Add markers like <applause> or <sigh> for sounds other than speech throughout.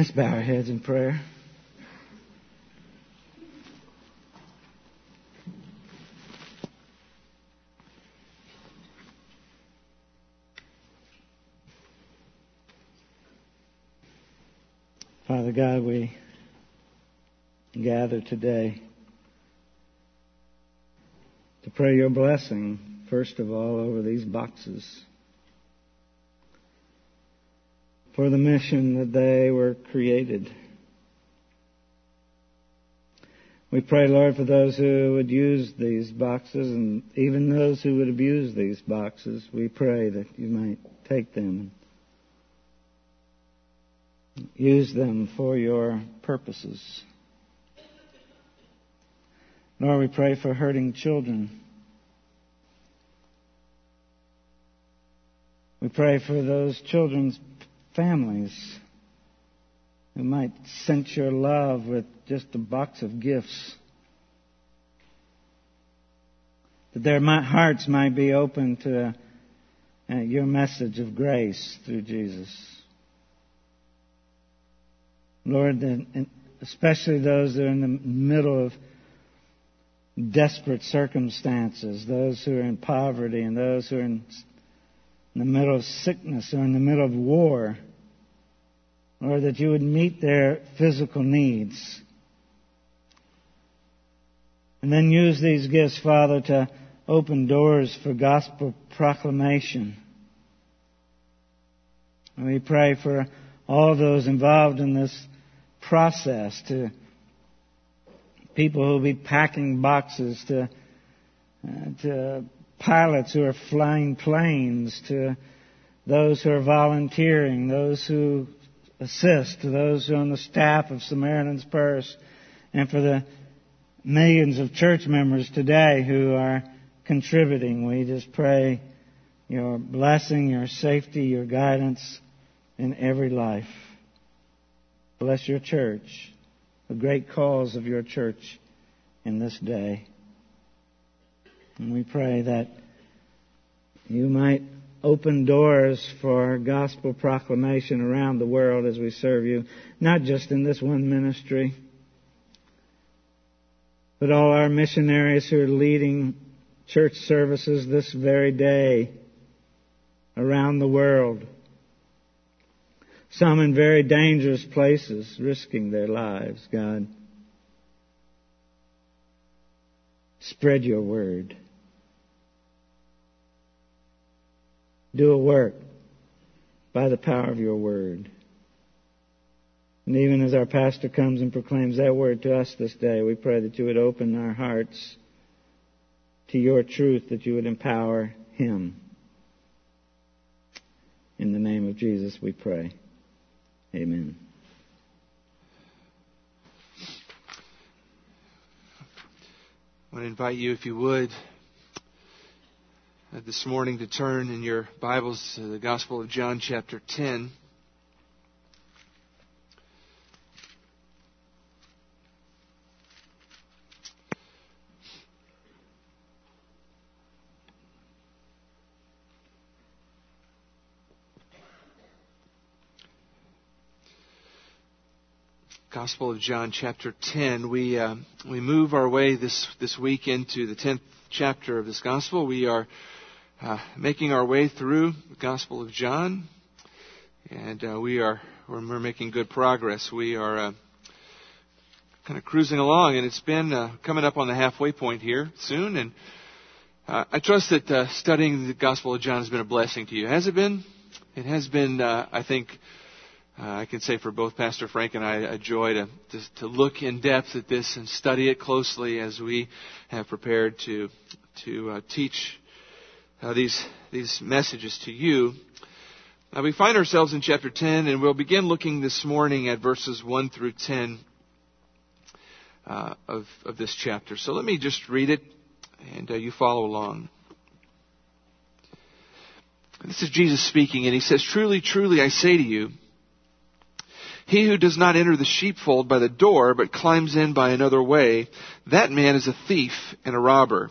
Let's bow our heads in prayer. Father God, we gather today to pray your blessing, first of all, over these boxes. For the mission that they were created. We pray, Lord, for those who would use these boxes and even those who would abuse these boxes. We pray that you might take them and Use them for your purposes. Lord, we pray for hurting children. We pray for those children's families who might sense your love with just a box of gifts. That their hearts might be open to uh, your message of grace through Jesus. Lord, especially those that are in the middle of desperate circumstances, those who are in poverty and those who are in, in the middle of sickness or in the middle of war, Lord, that you would meet their physical needs. And then use these gifts, Father, to open doors for gospel proclamation. And we pray for all those involved in this process to people who will be packing boxes to, uh, to pilots who are flying planes to those who are volunteering, those who assist, to those who are on the staff of Samaritan's Purse, and for the millions of church members today who are contributing. We just pray your blessing, your safety, your guidance in every life. Bless your church, the great cause of your church in this day. And we pray that you might open doors for gospel proclamation around the world as we serve you, not just in this one ministry, but all our missionaries who are leading church services this very day around the world some in very dangerous places, risking their lives, God. Spread your word. Do a work by the power of your word. And even as our pastor comes and proclaims that word to us this day, we pray that you would open our hearts to your truth, that you would empower him. In the name of Jesus we pray. Amen. I want to invite you, if you would, this morning to turn in your Bibles to the Gospel of John, chapter 10. Gospel of John, chapter 10. We, uh, we move our way this, this week into the 10th chapter of this Gospel. We are uh, making our way through the Gospel of John, and uh, we are we're, making good progress. We are uh, kind of cruising along, and it's been uh, coming up on the halfway point here soon. And uh, I trust that studying the Gospel of John has been a blessing to you. Has it been? It has been, I think uh, I can say for both Pastor Frank and I, a joy to, to, to look in depth at this and study it closely as we have prepared to to uh, teach uh, these these messages to you. Now we find ourselves in chapter 10, and we'll begin looking this morning at verses 1 through 10 uh, of of this chapter. So let me just read it, and uh, you follow along. This is Jesus speaking, and he says, "Truly, truly, I say to you." He who does not enter the sheepfold by the door, but climbs in by another way, that man is a thief and a robber.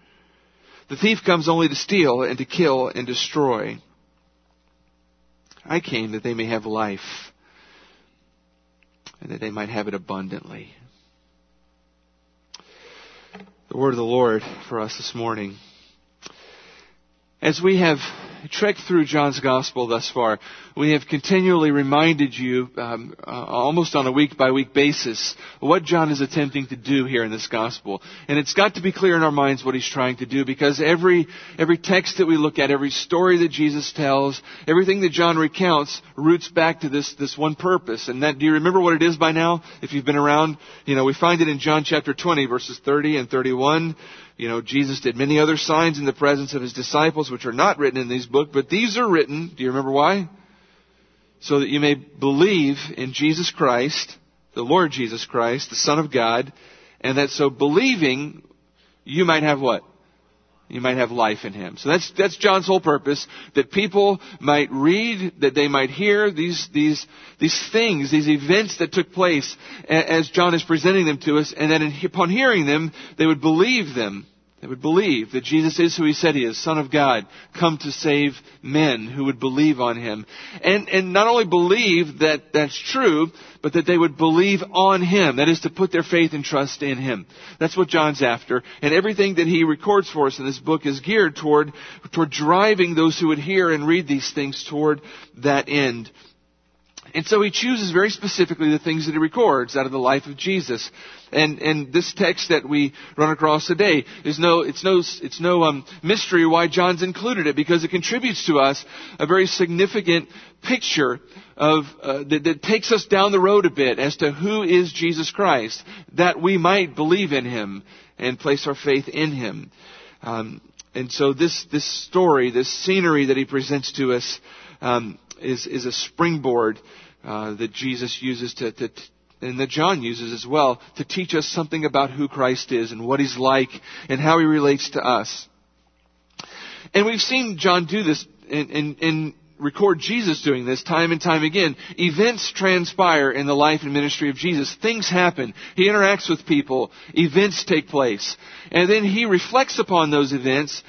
The thief comes only to steal and to kill and destroy. I came that they may have life and that they might have it abundantly. The word of the Lord for us this morning. As we have trekked through John's Gospel thus far, we have continually reminded you, um, uh, almost on a week by week basis, what John is attempting to do here in this Gospel. And it's got to be clear in our minds what he's trying to do because every, every text that we look at, every story that Jesus tells, everything that John recounts roots back to this, this one purpose. And that, do you remember what it is by now? If you've been around, you know, we find it in John chapter 20 verses 30 and 31. You know, Jesus did many other signs in the presence of his disciples, which are not written in these books, but these are written, do you remember why? So that you may believe in Jesus Christ, the Lord Jesus Christ, the Son of God, and that so believing, you might have what? You might have life in Him. So that's, that's John's whole purpose, that people might read, that they might hear these, these, these things, these events that took place as John is presenting them to us, and then upon hearing them, they would believe them. They would believe that Jesus is who he said he is, Son of God, come to save men who would believe on him. And, and not only believe that that's true, but that they would believe on him. That is to put their faith and trust in him. That's what John's after. And everything that he records for us in this book is geared toward, toward driving those who would hear and read these things toward that end. And so he chooses very specifically the things that he records out of the life of Jesus. And, and this text that we run across today is no, it's no, it's no um, mystery why John's included it because it contributes to us a very significant picture of, uh, that, that takes us down the road a bit as to who is Jesus Christ, that we might believe in him and place our faith in him. Um, and so this, this story, this scenery that he presents to us, um, is, is a springboard uh, that Jesus uses to, to, and that John uses as well to teach us something about who Christ is and what he's like and how he relates to us. And we've seen John do this in, in, in record Jesus doing this time and time again. Events transpire in the life and ministry of Jesus. Things happen. He interacts with people. Events take place. And then he reflects upon those events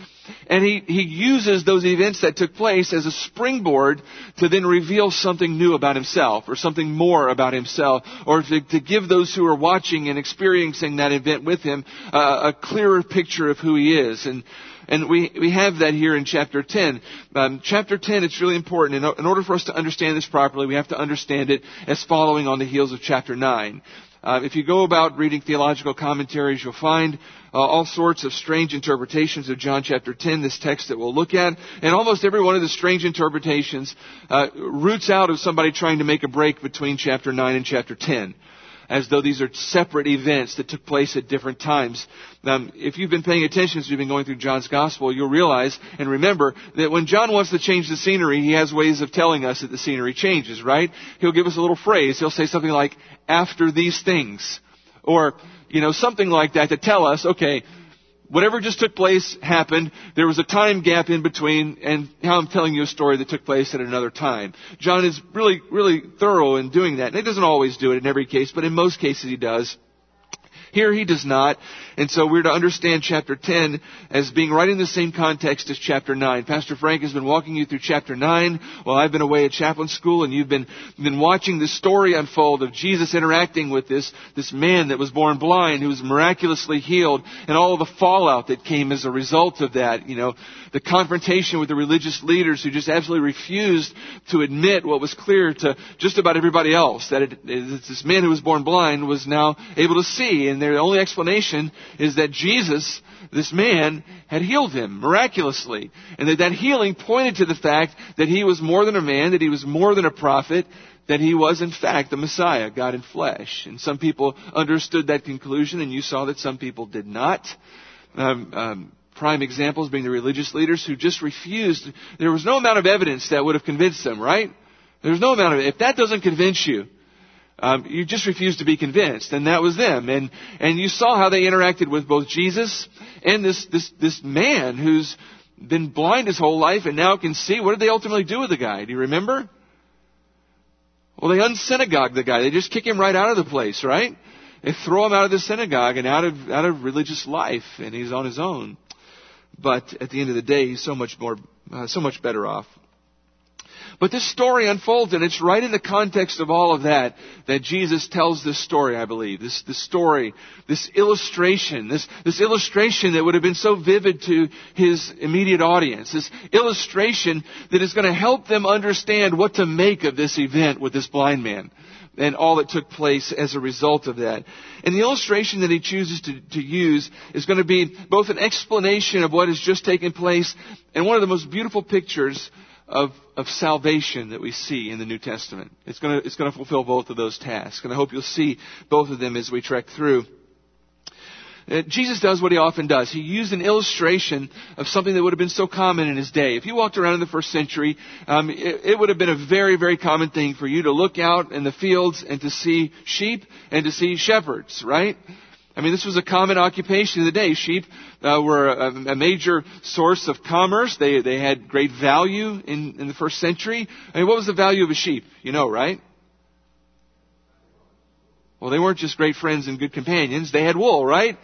and he, he uses those events that took place as a springboard to then reveal something new about himself or something more about himself or to, to give those who are watching and experiencing that event with him uh, a clearer picture of who he is. And and we, we have that here in chapter 10. Um, chapter 10, it's really important. In, in order for us to understand this properly, we have to understand it as following on the heels of chapter 9. Uh, if you go about reading theological commentaries, you'll find uh, all sorts of strange interpretations of John chapter 10, this text that we'll look at. And almost every one of the strange interpretations uh, roots out of somebody trying to make a break between chapter 9 and chapter 10 as though these are separate events that took place at different times. Um, if you've been paying attention as we've been going through John's Gospel, you'll realize and remember that when John wants to change the scenery, he has ways of telling us that the scenery changes, right? He'll give us a little phrase. He'll say something like, after these things. Or, you know, something like that to tell us, okay, whatever just took place happened. There was a time gap in between, and now I'm telling you a story that took place at another time. John is really, really thorough in doing that. And he doesn't always do it in every case, but in most cases he does. Here he does not. And so we're to understand chapter 10 as being right in the same context as chapter 9. Pastor Frank has been walking you through chapter 9 while I've been away at chaplain school and you've been, been watching the story unfold of Jesus interacting with this, this man that was born blind who was miraculously healed and all the fallout that came as a result of that. You know, the confrontation with the religious leaders who just absolutely refused to admit what was clear to just about everybody else that it, it, this man who was born blind was now able to see and their only explanation is that Jesus, this man, had healed him miraculously. And that that healing pointed to the fact that he was more than a man, that he was more than a prophet, that he was in fact the Messiah, God in flesh. And some people understood that conclusion, and you saw that some people did not. Um, um, prime examples being the religious leaders who just refused. There was no amount of evidence that would have convinced them, right? There's no amount of if that doesn't convince you, um, you just refuse to be convinced, and that was them. And and you saw how they interacted with both Jesus and this this this man who's been blind his whole life and now can see. What did they ultimately do with the guy? Do you remember? Well, they unsynagogue the guy. They just kick him right out of the place, right? They throw him out of the synagogue and out of out of religious life, and he's on his own. But at the end of the day, he's so much more, uh, so much better off. But this story unfolds, and it's right in the context of all of that that Jesus tells this story, I believe. This, this story, this illustration, this, this illustration that would have been so vivid to his immediate audience. This illustration that is going to help them understand what to make of this event with this blind man and all that took place as a result of that. And the illustration that he chooses to, to use is going to be both an explanation of what has just taken place and one of the most beautiful pictures of, of salvation that we see in the New Testament. It's going to, it's going to fulfill both of those tasks. And I hope you'll see both of them as we trek through. Uh, Jesus does what he often does. He used an illustration of something that would have been so common in his day. If you walked around in the first century, um, it, it, would have been a very, very common thing for you to look out in the fields and to see sheep and to see shepherds, right? I mean, this was a common occupation of the day. Sheep uh, were a, a, major source of commerce. They they had great value in in the first century. I mean, what was the value of a sheep? You know, right? Well, they weren't just great friends and good companions. They had wool, right?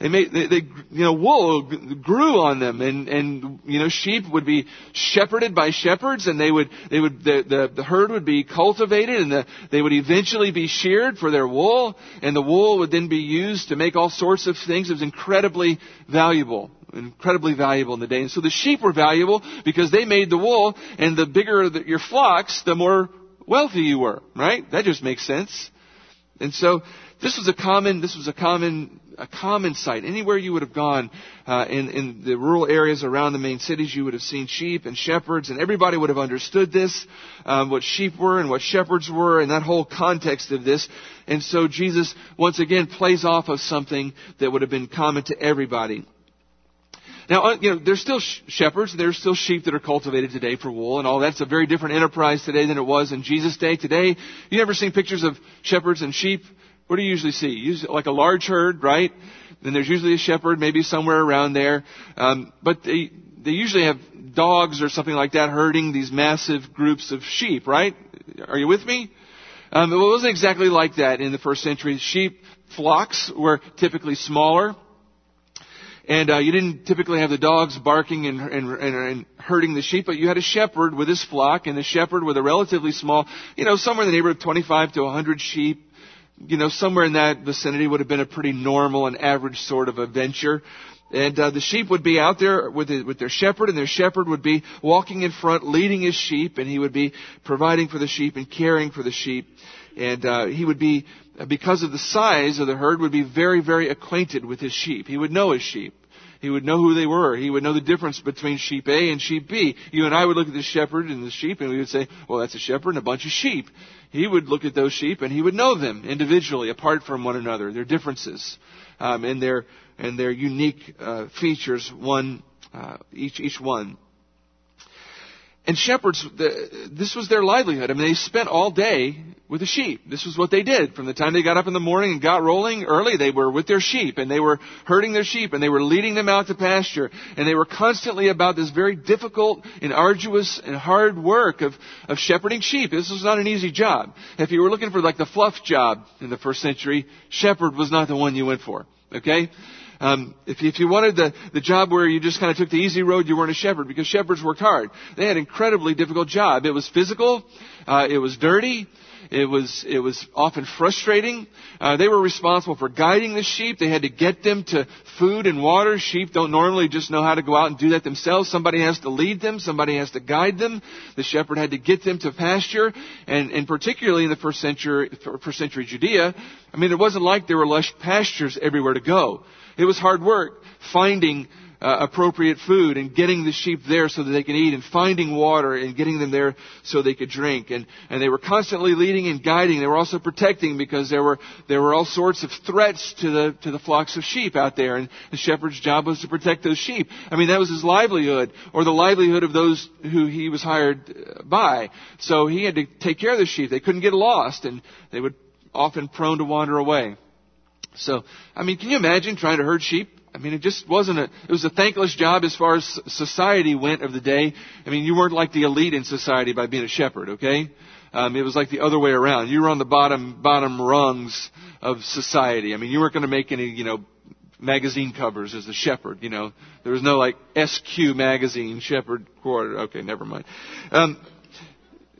They made, they, they, you know, wool grew on them and, and, you know, sheep would be shepherded by shepherds and they would, they would, the, the, the herd would be cultivated and the, they would eventually be sheared for their wool and the wool would then be used to make all sorts of things. It was incredibly valuable incredibly valuable in the day. And so the sheep were valuable because they made the wool, and the bigger the, your flocks, the more wealthy you were, right? That just makes sense. And so this was a common, this was a common, a common sight. Anywhere you would have gone uh, in, in the rural areas around the main cities, you would have seen sheep and shepherds, and everybody would have understood this, um, what sheep were and what shepherds were, and that whole context of this. And so Jesus once again plays off of something that would have been common to everybody. Now, uh, you know, there's still shepherds, there's still sheep that are cultivated today for wool and all that's a very different enterprise today than it was in Jesus' day. Today, you never seen pictures of shepherds and sheep? What do you usually see? Usually, like a large herd, right? Then there's usually a shepherd, maybe somewhere around there. Um, but they, they usually have dogs or something like that herding these massive groups of sheep, right? Are you with me? Um, it wasn't exactly like that in the first century. Sheep flocks were typically smaller. And uh, you didn't typically have the dogs barking and, and, and, and herding the sheep, but you had a shepherd with his flock, and the shepherd with a relatively small, you know, somewhere in the neighborhood of 25 to 100 sheep. You know, somewhere in that vicinity would have been a pretty normal and average sort of a venture. And uh, the sheep would be out there with, the, with their shepherd, and their shepherd would be walking in front, leading his sheep, and he would be providing for the sheep and caring for the sheep. And uh, he would be because of the size of the herd, would be very, very acquainted with his sheep. He would know his sheep. He would know who they were. He would know the difference between sheep A and sheep B. You and I would look at the shepherd and the sheep and we would say, well, that's a shepherd and a bunch of sheep. He would look at those sheep and he would know them individually, apart from one another, their differences, um, and their, and their unique, uh, features, one, uh, each, each one. And shepherds, this was their livelihood. I mean, they spent all day with the sheep. This was what they did. From the time they got up in the morning and got rolling early, they were with their sheep and they were herding their sheep and they were leading them out to pasture. And they were constantly about this very difficult and arduous and hard work of, of shepherding sheep. This was not an easy job. If you were looking for like the fluff job in the first century, shepherd was not the one you went for. Okay? Um, if, if you wanted the, the job where you just kind of took the easy road, you weren't a shepherd because shepherds worked hard. They had an incredibly difficult job. It was physical. Uh, it was dirty. It was, it was often frustrating. Uh, they were responsible for guiding the sheep. They had to get them to food and water. Sheep don't normally just know how to go out and do that themselves. Somebody has to lead them. Somebody has to guide them. The shepherd had to get them to pasture. And, and particularly in the first century, first century Judea, I mean, it wasn't like there were lush pastures everywhere to go. It was hard work finding uh, appropriate food and getting the sheep there so that they could eat and finding water and getting them there so they could drink. And, and they were constantly leading and guiding. They were also protecting because there were, there were all sorts of threats to the, to the flocks of sheep out there. And the shepherd's job was to protect those sheep. I mean, that was his livelihood or the livelihood of those who he was hired uh, by. So he had to take care of the sheep. They couldn't get lost and they would often prone to wander away. So, I mean, can you imagine trying to herd sheep? I mean, it just wasn't a, it was a thankless job as far as society went of the day. I mean, you weren't like the elite in society by being a shepherd, okay? Um, it was like the other way around. You were on the bottom, bottom rungs of society. I mean, you weren't going to make any, you know, magazine covers as the shepherd, you know. There was no like SQ magazine, shepherd quarter. Okay, never mind. Um,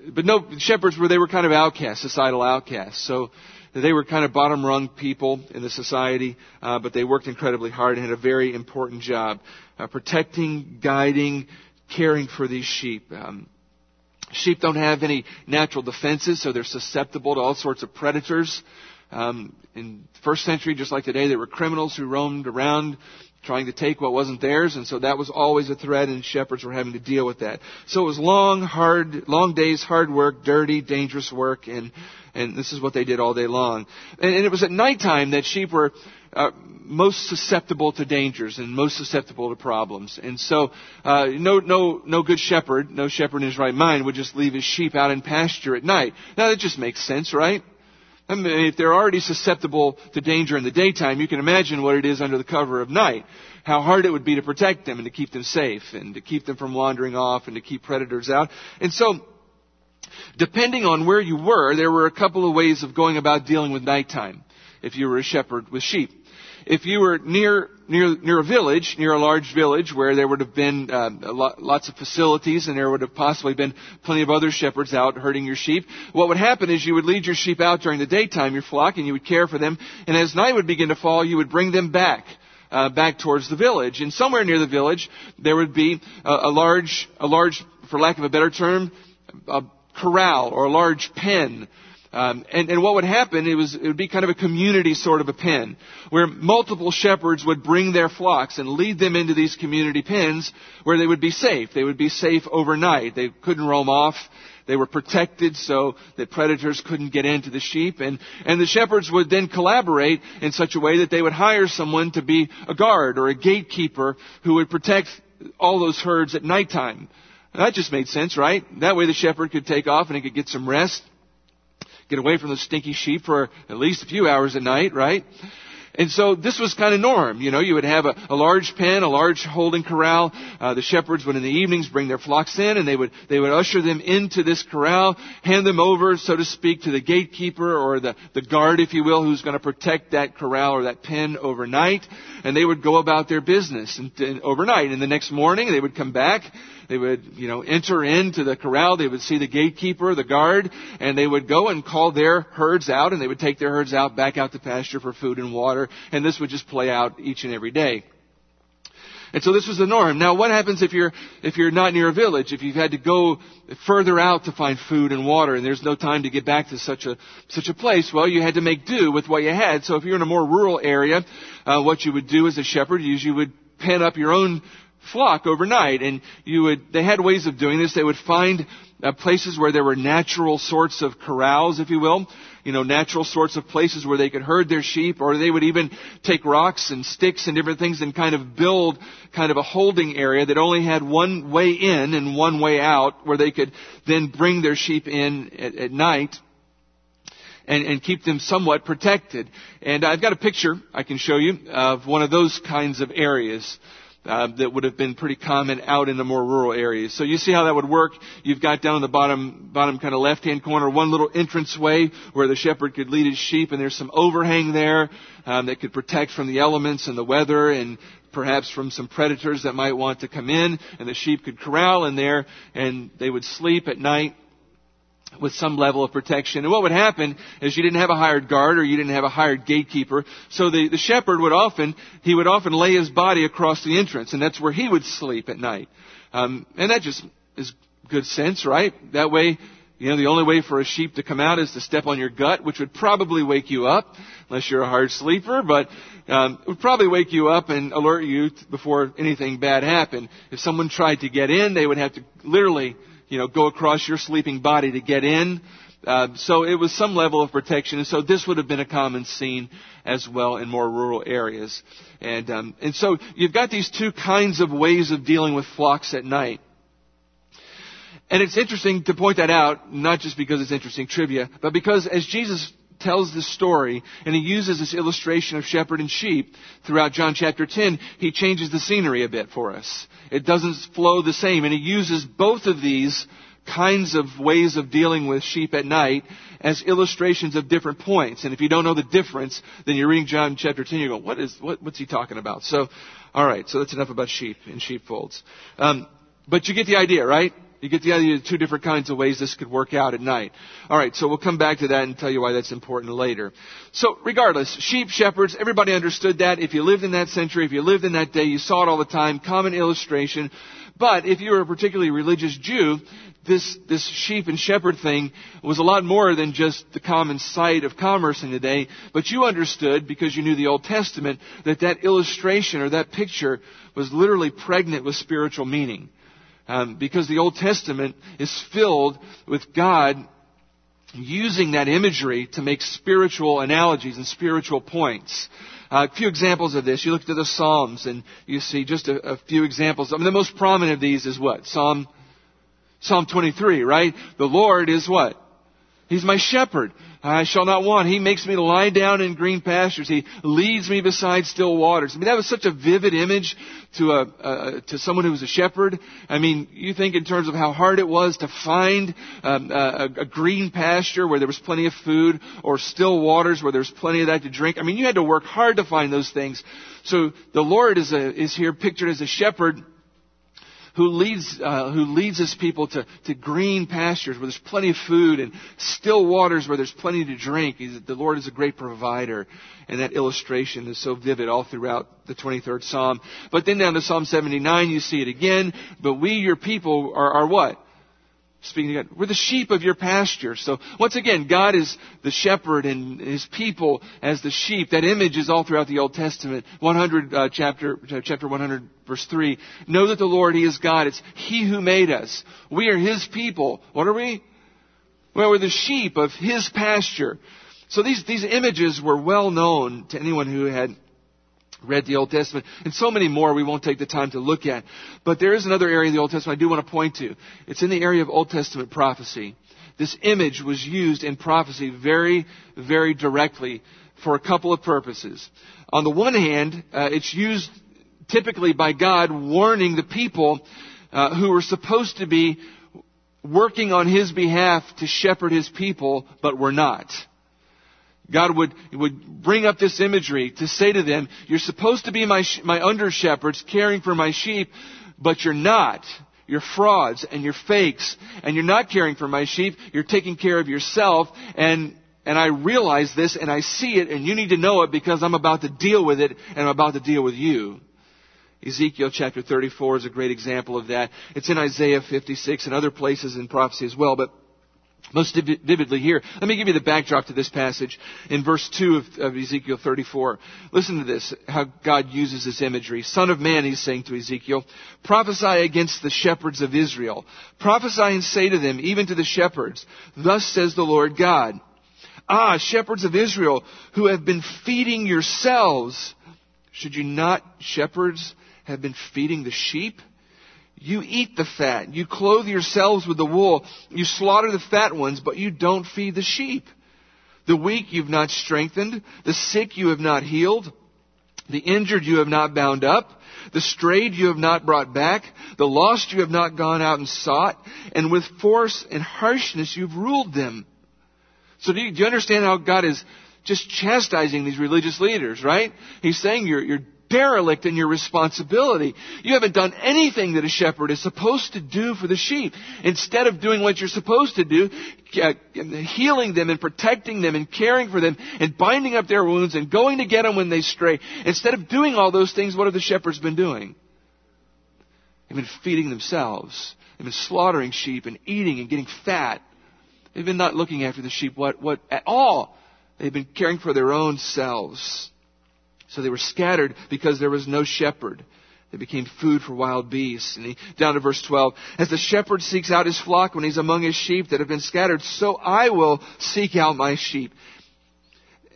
but no, shepherds were, they were kind of outcasts, societal outcasts. So, they were kind of bottom rung people in the society, uh, but they worked incredibly hard and had a very important job uh, protecting, guiding, caring for these sheep. Um, sheep don't have any natural defenses, so they're susceptible to all sorts of predators. Um, in the first century, just like today, there were criminals who roamed around trying to take what wasn't theirs, and so that was always a threat, and shepherds were having to deal with that. So it was long, hard, long days, hard work, dirty, dangerous work, and and this is what they did all day long. And, and it was at nighttime that sheep were uh, most susceptible to dangers and most susceptible to problems. And so, uh, no, no, no good shepherd, no shepherd in his right mind would just leave his sheep out in pasture at night. Now that just makes sense, right? I mean, if they're already susceptible to danger in the daytime, you can imagine what it is under the cover of night. How hard it would be to protect them and to keep them safe and to keep them from wandering off and to keep predators out. And so, depending on where you were, there were a couple of ways of going about dealing with nighttime if you were a shepherd with sheep. If you were near near near a village, near a large village where there would have been uh, lot, lots of facilities and there would have possibly been plenty of other shepherds out herding your sheep, what would happen is you would lead your sheep out during the daytime, your flock, and you would care for them, and as night would begin to fall, you would bring them back. Uh, back towards the village, and somewhere near the village there would be a, a large, a large, for lack of a better term, a corral or a large pen um, and, and what would happen, it, was, it would be kind of a community sort of a pen, where multiple shepherds would bring their flocks and lead them into these community pens where they would be safe. They would be safe overnight. They couldn't roam off. They were protected so that predators couldn't get into the sheep. And, and the shepherds would then collaborate in such a way that they would hire someone to be a guard or a gatekeeper who would protect all those herds at nighttime. That just made sense, right? That way the shepherd could take off and he could get some rest get away from the stinky sheep for at least a few hours a night, right? And so this was kind of norm. You know, you would have a, a large pen, a large holding corral. Uh, the shepherds would in the evenings bring their flocks in and they would, they would usher them into this corral, hand them over, so to speak, to the gatekeeper or the, the guard, if you will, who's going to protect that corral or that pen overnight. And they would go about their business and, and overnight. And the next morning they would come back they would, you know, enter into the corral. They would see the gatekeeper, the guard, and they would go and call their herds out, and they would take their herds out back out to pasture for food and water. And this would just play out each and every day. And so this was the norm. Now what happens if you're, if you're not near a village, if you've had to go further out to find food and water and there's no time to get back to such a, such a place? Well, you had to make do with what you had. So if you're in a more rural area, uh, what you would do as a shepherd is you would pen up your own flock overnight. And you would, they had ways of doing this. They would find uh, places where there were natural sorts of corrals, if you will. You know, natural sorts of places where they could herd their sheep, or they would even take rocks and sticks and different things and kind of build kind of a holding area that only had one way in and one way out, where they could then bring their sheep in at, at night. And, and, keep them somewhat protected. And I've got a picture I can show you of one of those kinds of areas. Uh, that would have been pretty common out in the more rural areas. So you see how that would work. You've got down in the bottom, bottom kind of left-hand corner one little entrance way where the shepherd could lead his sheep, and there's some overhang there um, that could protect from the elements and the weather and perhaps from some predators that might want to come in, and the sheep could corral in there, and they would sleep at night with some level of protection. And what would happen is you didn't have a hired guard or you didn't have a hired gatekeeper. So the, the shepherd would often, he would often lay his body across the entrance and that's where he would sleep at night. Um, and that just is good sense, right? That way, you know, the only way for a sheep to come out is to step on your gut, which would probably wake you up, unless you're a hard sleeper, but um, it would probably wake you up and alert you before anything bad happened. If someone tried to get in, they would have to literally you know, go across your sleeping body to get in. Uh, so it was some level of protection, and so this would have been a common scene as well in more rural areas. And um, and so you've got these two kinds of ways of dealing with flocks at night. And it's interesting to point that out, not just because it's interesting trivia, but because as Jesus tells this story and he uses this illustration of shepherd and sheep throughout John chapter 10, he changes the scenery a bit for us. It doesn't flow the same and he uses both of these kinds of ways of dealing with sheep at night as illustrations of different points. And if you don't know the difference, then you're reading John chapter 10, you go, what is, what, what's he talking about? So, alright, so that's enough about sheep and sheepfolds. Um, but you get the idea, right? You get the idea of two different kinds of ways this could work out at night. Alright, so we'll come back to that and tell you why that's important later. So, regardless, sheep, shepherds, everybody understood that. If you lived in that century, if you lived in that day, you saw it all the time, common illustration. But if you were a particularly religious Jew, this, this sheep and shepherd thing was a lot more than just the common sight of commerce in the day, but you understood, because you knew the Old Testament, that that illustration or that picture was literally pregnant with spiritual meaning. Um, because the Old Testament is filled with God using that imagery to make spiritual analogies and spiritual points. Uh, a few examples of this. You look to the Psalms and you see just a, a few examples. I mean, the most prominent of these is what? Psalm, Psalm 23, right? The Lord is what? He's my shepherd. I shall not want. He makes me lie down in green pastures. He leads me beside still waters. I mean, that was such a vivid image to a, to someone who was a shepherd. I mean, you think in terms of how hard it was to find um, a, a green pasture where there was plenty of food, or still waters where there was plenty of that to drink. I mean, you had to work hard to find those things. So the Lord is a, is here pictured as a shepherd who leads, uh, who leads his people to, to green pastures where there's plenty of food and still waters where there's plenty to drink. He's, the Lord is a great provider. And that illustration is so vivid all throughout the 23rd Psalm. But then down to Psalm 79, you see it again. But we, your people, are, are what? Speaking to God, we're the sheep of your pasture. So once again, God is the shepherd and His people as the sheep. That image is all throughout the Old Testament. 100 uh, chapter chapter 100 verse 3. Know that the Lord He is God. It's He who made us. We are His people. What are we? Well, we're the sheep of His pasture. So these these images were well known to anyone who had read the Old Testament, and so many more we won't take the time to look at. But there is another area of the Old Testament I do want to point to. It's in the area of Old Testament prophecy. This image was used in prophecy very, very directly for a couple of purposes. On the one hand, uh, it's used typically by God warning the people uh, who were supposed to be working on His behalf to shepherd His people, but were not. God would, would bring up this imagery to say to them, you're supposed to be my, my under shepherds caring for my sheep, but you're not. You're frauds and you're fakes and you're not caring for my sheep. You're taking care of yourself and, and I realize this and I see it and you need to know it because I'm about to deal with it and I'm about to deal with you. Ezekiel chapter 34 is a great example of that. It's in Isaiah 56 and other places in prophecy as well, but most vividly here. Let me give you the backdrop to this passage in verse 2 of, of, Ezekiel 34. Listen to this, how God uses this imagery. Son of man, he's saying to Ezekiel, prophesy against the shepherds of Israel. Prophesy and say to them, even to the shepherds, thus says the Lord God. Ah, shepherds of Israel, who have been feeding yourselves, should you not, shepherds, have been feeding the sheep? You eat the fat. You clothe yourselves with the wool. You slaughter the fat ones, but you don't feed the sheep. The weak you've not strengthened. The sick you have not healed. The injured you have not bound up. The strayed you have not brought back. The lost you have not gone out and sought. And with force and harshness you've ruled them. So do you, do you understand how God is just chastising these religious leaders, right? He's saying you're, you're derelict in your responsibility. You haven't done anything that a shepherd is supposed to do for the sheep. Instead of doing what you're supposed to do, uh, healing them and protecting them and caring for them and binding up their wounds and going to get them when they stray, instead of doing all those things, what have the shepherds been doing? They've been feeding themselves. They've been slaughtering sheep and eating and getting fat. They've been not looking after the sheep what, what at all. They've been caring for their own selves. So they were scattered because there was no shepherd. They became food for wild beasts. And he, down to verse 12, as the shepherd seeks out his flock when he's among his sheep that have been scattered, so I will seek out my sheep.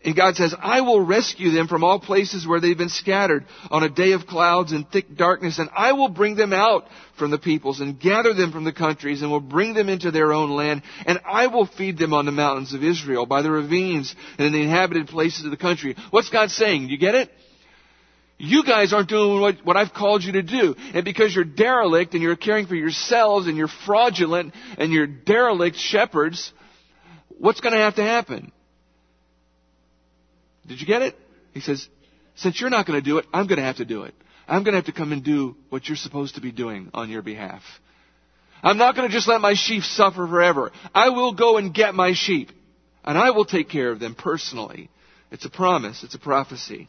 And God says, I will rescue them from all places where they've been scattered on a day of clouds and thick darkness, and I will bring them out from the peoples and gather them from the countries and will bring them into their own land, and I will feed them on the mountains of Israel, by the ravines and in the inhabited places of the country. What's God saying? Do You get it? You guys aren't doing what, what I've called you to do. And because you're derelict and you're caring for yourselves and you're fraudulent and you're derelict shepherds, what's going to have to happen? Did you get it? He says, since you're not going to do it, I'm going to have to do it. I'm going to have to come and do what you're supposed to be doing on your behalf. I'm not going to just let my sheep suffer forever. I will go and get my sheep. And I will take care of them personally. It's a promise. It's a prophecy.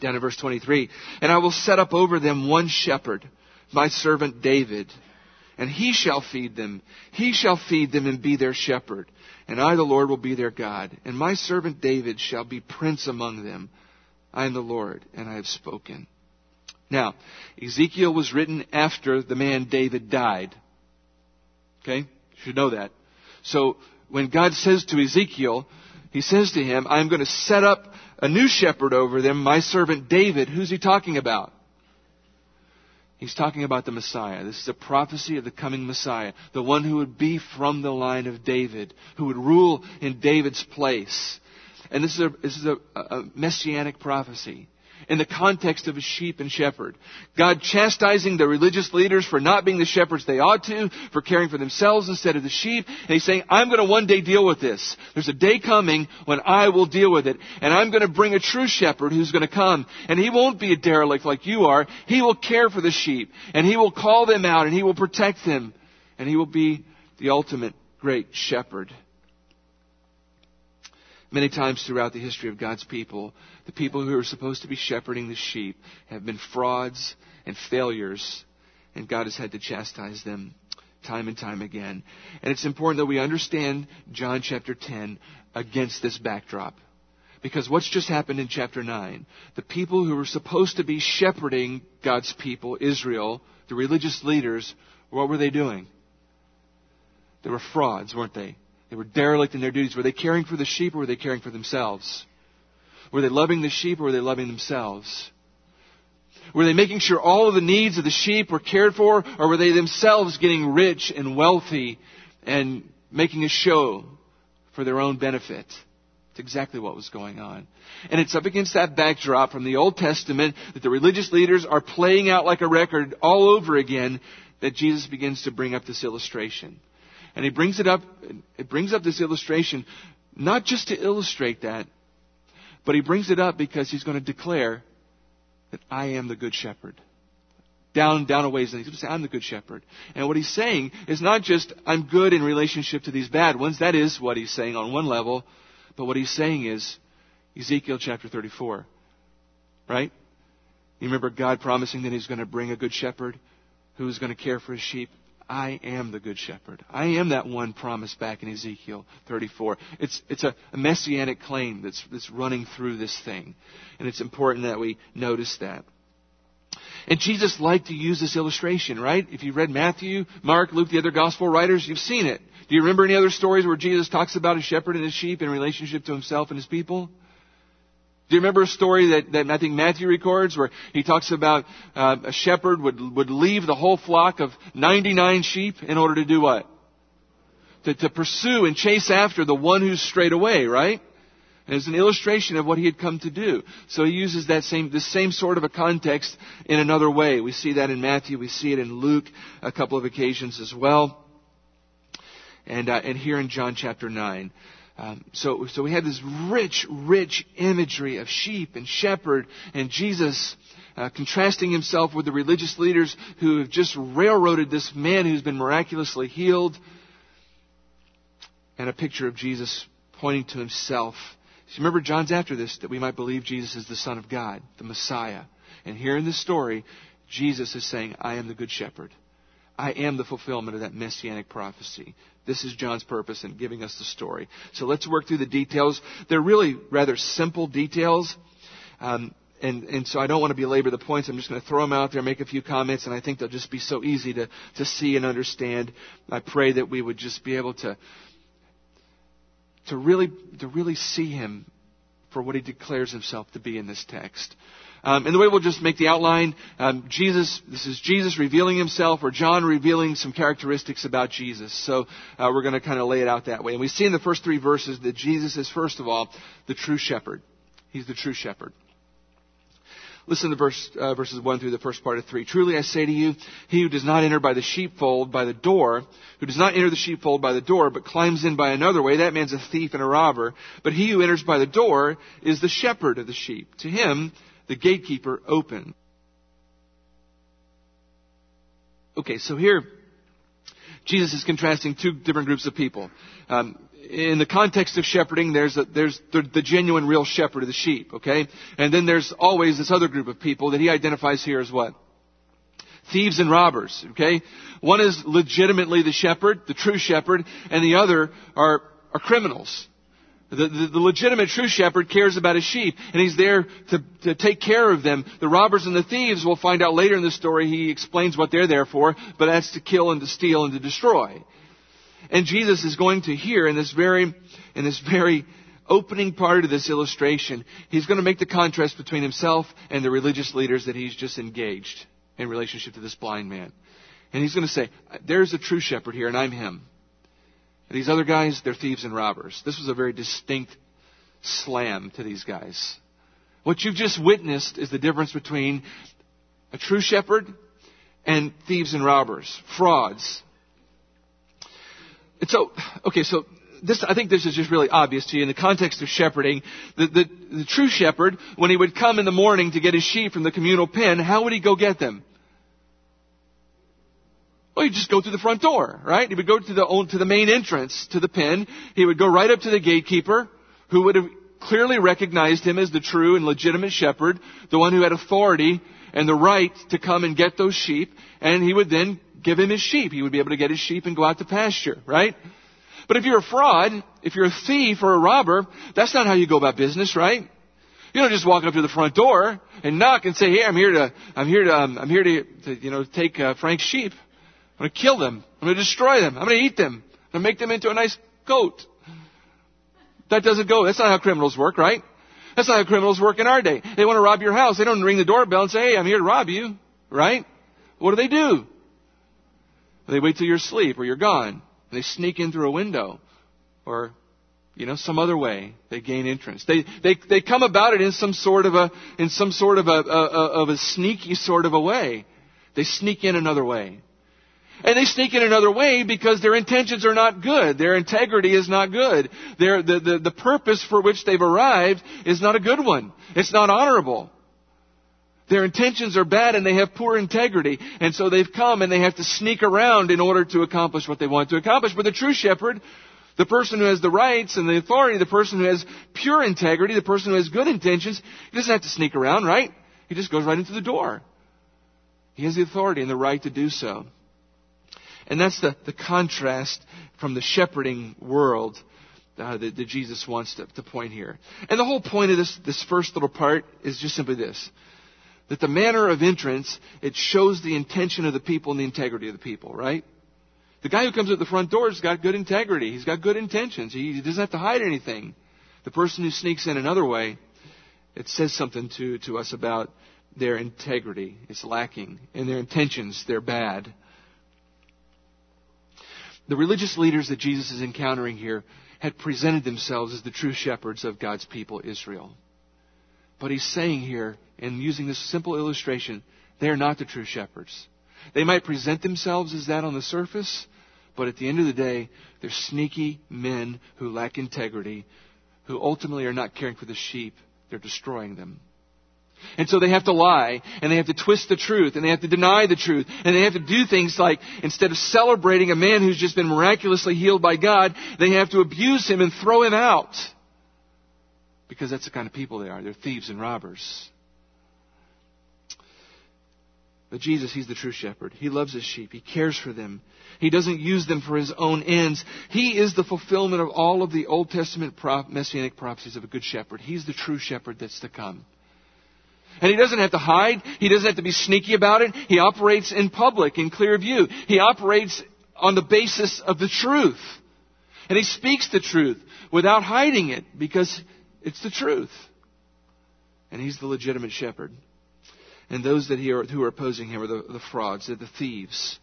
Down in verse 23. And I will set up over them one shepherd, my servant David. And he shall feed them. He shall feed them and be their shepherd. And I, the Lord, will be their God. And my servant David shall be prince among them. I am the Lord, and I have spoken. Now, Ezekiel was written after the man David died. Okay? You should know that. So, when God says to Ezekiel, He says to him, I'm going to set up a new shepherd over them, my servant David. Who's he talking about? He's talking about the Messiah. This is a prophecy of the coming Messiah, the one who would be from the line of David, who would rule in David's place. And this is a, this is a, a messianic prophecy in the context of a sheep and shepherd. God chastising the religious leaders for not being the shepherds they ought to, for caring for themselves instead of the sheep. And He's saying, I'm going to one day deal with this. There's a day coming when I will deal with it. And I'm going to bring a true shepherd who's going to come. And he won't be a derelict like you are. He will care for the sheep. And he will call them out and he will protect them. And he will be the ultimate great shepherd. Many times throughout the history of God's people, the people who are supposed to be shepherding the sheep have been frauds and failures, and God has had to chastise them time and time again. And it's important that we understand John chapter 10 against this backdrop. Because what's just happened in chapter 9? The people who were supposed to be shepherding God's people, Israel, the religious leaders, what were they doing? They were frauds, weren't they? They were derelict in their duties. Were they caring for the sheep or were they caring for themselves? Were they loving the sheep or were they loving themselves? Were they making sure all of the needs of the sheep were cared for or were they themselves getting rich and wealthy and making a show for their own benefit? It's exactly what was going on. And it's up against that backdrop from the Old Testament that the religious leaders are playing out like a record all over again that Jesus begins to bring up this illustration. And he brings it up, it brings up this illustration, not just to illustrate that, but he brings it up because he's going to declare that I am the good shepherd. Down, down a ways, and he's going to say, I'm the good shepherd. And what he's saying is not just, I'm good in relationship to these bad ones. That is what he's saying on one level. But what he's saying is, Ezekiel chapter 34. Right? You remember God promising that he's going to bring a good shepherd who's going to care for his sheep? I am the good shepherd. I am that one promised back in Ezekiel 34. It's, it's a, a messianic claim that's, that's running through this thing. And it's important that we notice that. And Jesus liked to use this illustration, right? If you've read Matthew, Mark, Luke, the other gospel writers, you've seen it. Do you remember any other stories where Jesus talks about a shepherd and his sheep in relationship to himself and his people? Do you remember a story that, that I think Matthew records where he talks about uh, a shepherd would, would leave the whole flock of 99 sheep in order to do what? To, to pursue and chase after the one who's strayed away, right? And it's an illustration of what he had come to do. So he uses that same, the same sort of a context in another way. We see that in Matthew. We see it in Luke a couple of occasions as well. And, uh, and here in John chapter 9. Um, so, so we have this rich, rich imagery of sheep and shepherd and Jesus uh, contrasting himself with the religious leaders who have just railroaded this man who's been miraculously healed, and a picture of Jesus pointing to himself. So remember, John's after this that we might believe Jesus is the Son of God, the Messiah. And here in this story, Jesus is saying, I am the Good Shepherd. I am the fulfillment of that messianic prophecy. This is John's purpose in giving us the story. So let's work through the details. They're really rather simple details. Um, and, and so I don't want to belabor the points. I'm just going to throw them out there, make a few comments, and I think they'll just be so easy to, to see and understand. I pray that we would just be able to, to really, to really see him for what he declares himself to be in this text. Um, and the way we'll just make the outline, um, Jesus, this is Jesus revealing himself, or John revealing some characteristics about Jesus. So uh, we're going to kind of lay it out that way. And we see in the first three verses that Jesus is, first of all, the true shepherd. He's the true shepherd. Listen to verse, uh, verses 1 through the first part of 3. Truly I say to you, he who does not enter by the sheepfold by the door, who does not enter the sheepfold by the door, but climbs in by another way, that man's a thief and a robber. But he who enters by the door is the shepherd of the sheep. To him, the gatekeeper open. Okay, so here, Jesus is contrasting two different groups of people. Um, in the context of shepherding, there's, a, there's the, the, genuine, real shepherd of the sheep, okay? And then there's always this other group of people that he identifies here as what? Thieves and robbers, okay? One is legitimately the shepherd, the true shepherd, and the other are, are criminals. The, the, the, legitimate true shepherd cares about his sheep, and he's there to, to take care of them. The robbers and the thieves, we'll find out later in the story, he explains what they're there for, but that's to kill and to steal and to destroy. And Jesus is going to here in this very, in this very opening part of this illustration, he's going to make the contrast between himself and the religious leaders that he's just engaged in relationship to this blind man. And he's going to say, there's a true shepherd here and I'm him. These other guys, they're thieves and robbers. This was a very distinct slam to these guys. What you've just witnessed is the difference between a true shepherd and thieves and robbers, frauds, and so, okay, so this, I think this is just really obvious to you in the context of shepherding. The, the, the true shepherd, when he would come in the morning to get his sheep from the communal pen, how would he go get them? Well, he'd just go through the front door, right? He would go to the, to the main entrance to the pen. He would go right up to the gatekeeper, who would have clearly recognized him as the true and legitimate shepherd, the one who had authority and the right to come and get those sheep, and he would then give him his sheep. He would be able to get his sheep and go out to pasture, right? But if you're a fraud, if you're a thief or a robber, that's not how you go about business, right? You don't just walk up to the front door and knock and say, "Hey, I'm here to, I'm here to, um, I'm here to, to you know, take uh, Frank's sheep. I'm going to kill them. I'm going to destroy them. I'm going to eat them. I'm going to make them into a nice goat." That doesn't go. That's not how criminals work, right? That's not how criminals work in our day. They want to rob your house. They don't ring the doorbell and say, "Hey, I'm here to rob you," right? What do they do? They wait till you're asleep or you're gone. They sneak in through a window or, you know, some other way. They gain entrance. They, they, they come about it in some sort of a, in some sort of a, a, of a sneaky sort of a way. They sneak in another way. And they sneak in another way because their intentions are not good. Their integrity is not good. Their, the, the, the purpose for which they've arrived is not a good one. It's not honorable. Their intentions are bad and they have poor integrity. And so they've come and they have to sneak around in order to accomplish what they want to accomplish. But the true shepherd, the person who has the rights and the authority, the person who has pure integrity, the person who has good intentions, he doesn't have to sneak around, right? He just goes right into the door. He has the authority and the right to do so. And that's the, the contrast from the shepherding world uh, that, that, Jesus wants to, to point here. And the whole point of this, this first little part is just simply this that the manner of entrance, it shows the intention of the people and the integrity of the people, right? The guy who comes at the front door has got good integrity. He's got good intentions. He, he doesn't have to hide anything. The person who sneaks in another way, it says something to, to us about their integrity. It's lacking. And their intentions, they're bad. The religious leaders that Jesus is encountering here had presented themselves as the true shepherds of God's people, Israel. But he's saying here, and using this simple illustration, they are not the true shepherds. They might present themselves as that on the surface, but at the end of the day, they're sneaky men who lack integrity, who ultimately are not caring for the sheep. They're destroying them. And so they have to lie, and they have to twist the truth, and they have to deny the truth, and they have to do things like, instead of celebrating a man who's just been miraculously healed by God, they have to abuse him and throw him out. Because that's the kind of people they are. They're thieves and robbers. But Jesus, He's the true shepherd. He loves His sheep. He cares for them. He doesn't use them for His own ends. He is the fulfillment of all of the Old Testament messianic prophecies of a good shepherd. He's the true shepherd that's to come. And he doesn't have to hide. He doesn't have to be sneaky about it. He operates in public, in clear view. He operates on the basis of the truth. And he speaks the truth without hiding it because it's the truth. And he's the legitimate shepherd. And those that he are, who are opposing him are the, the frauds, they're the thieves.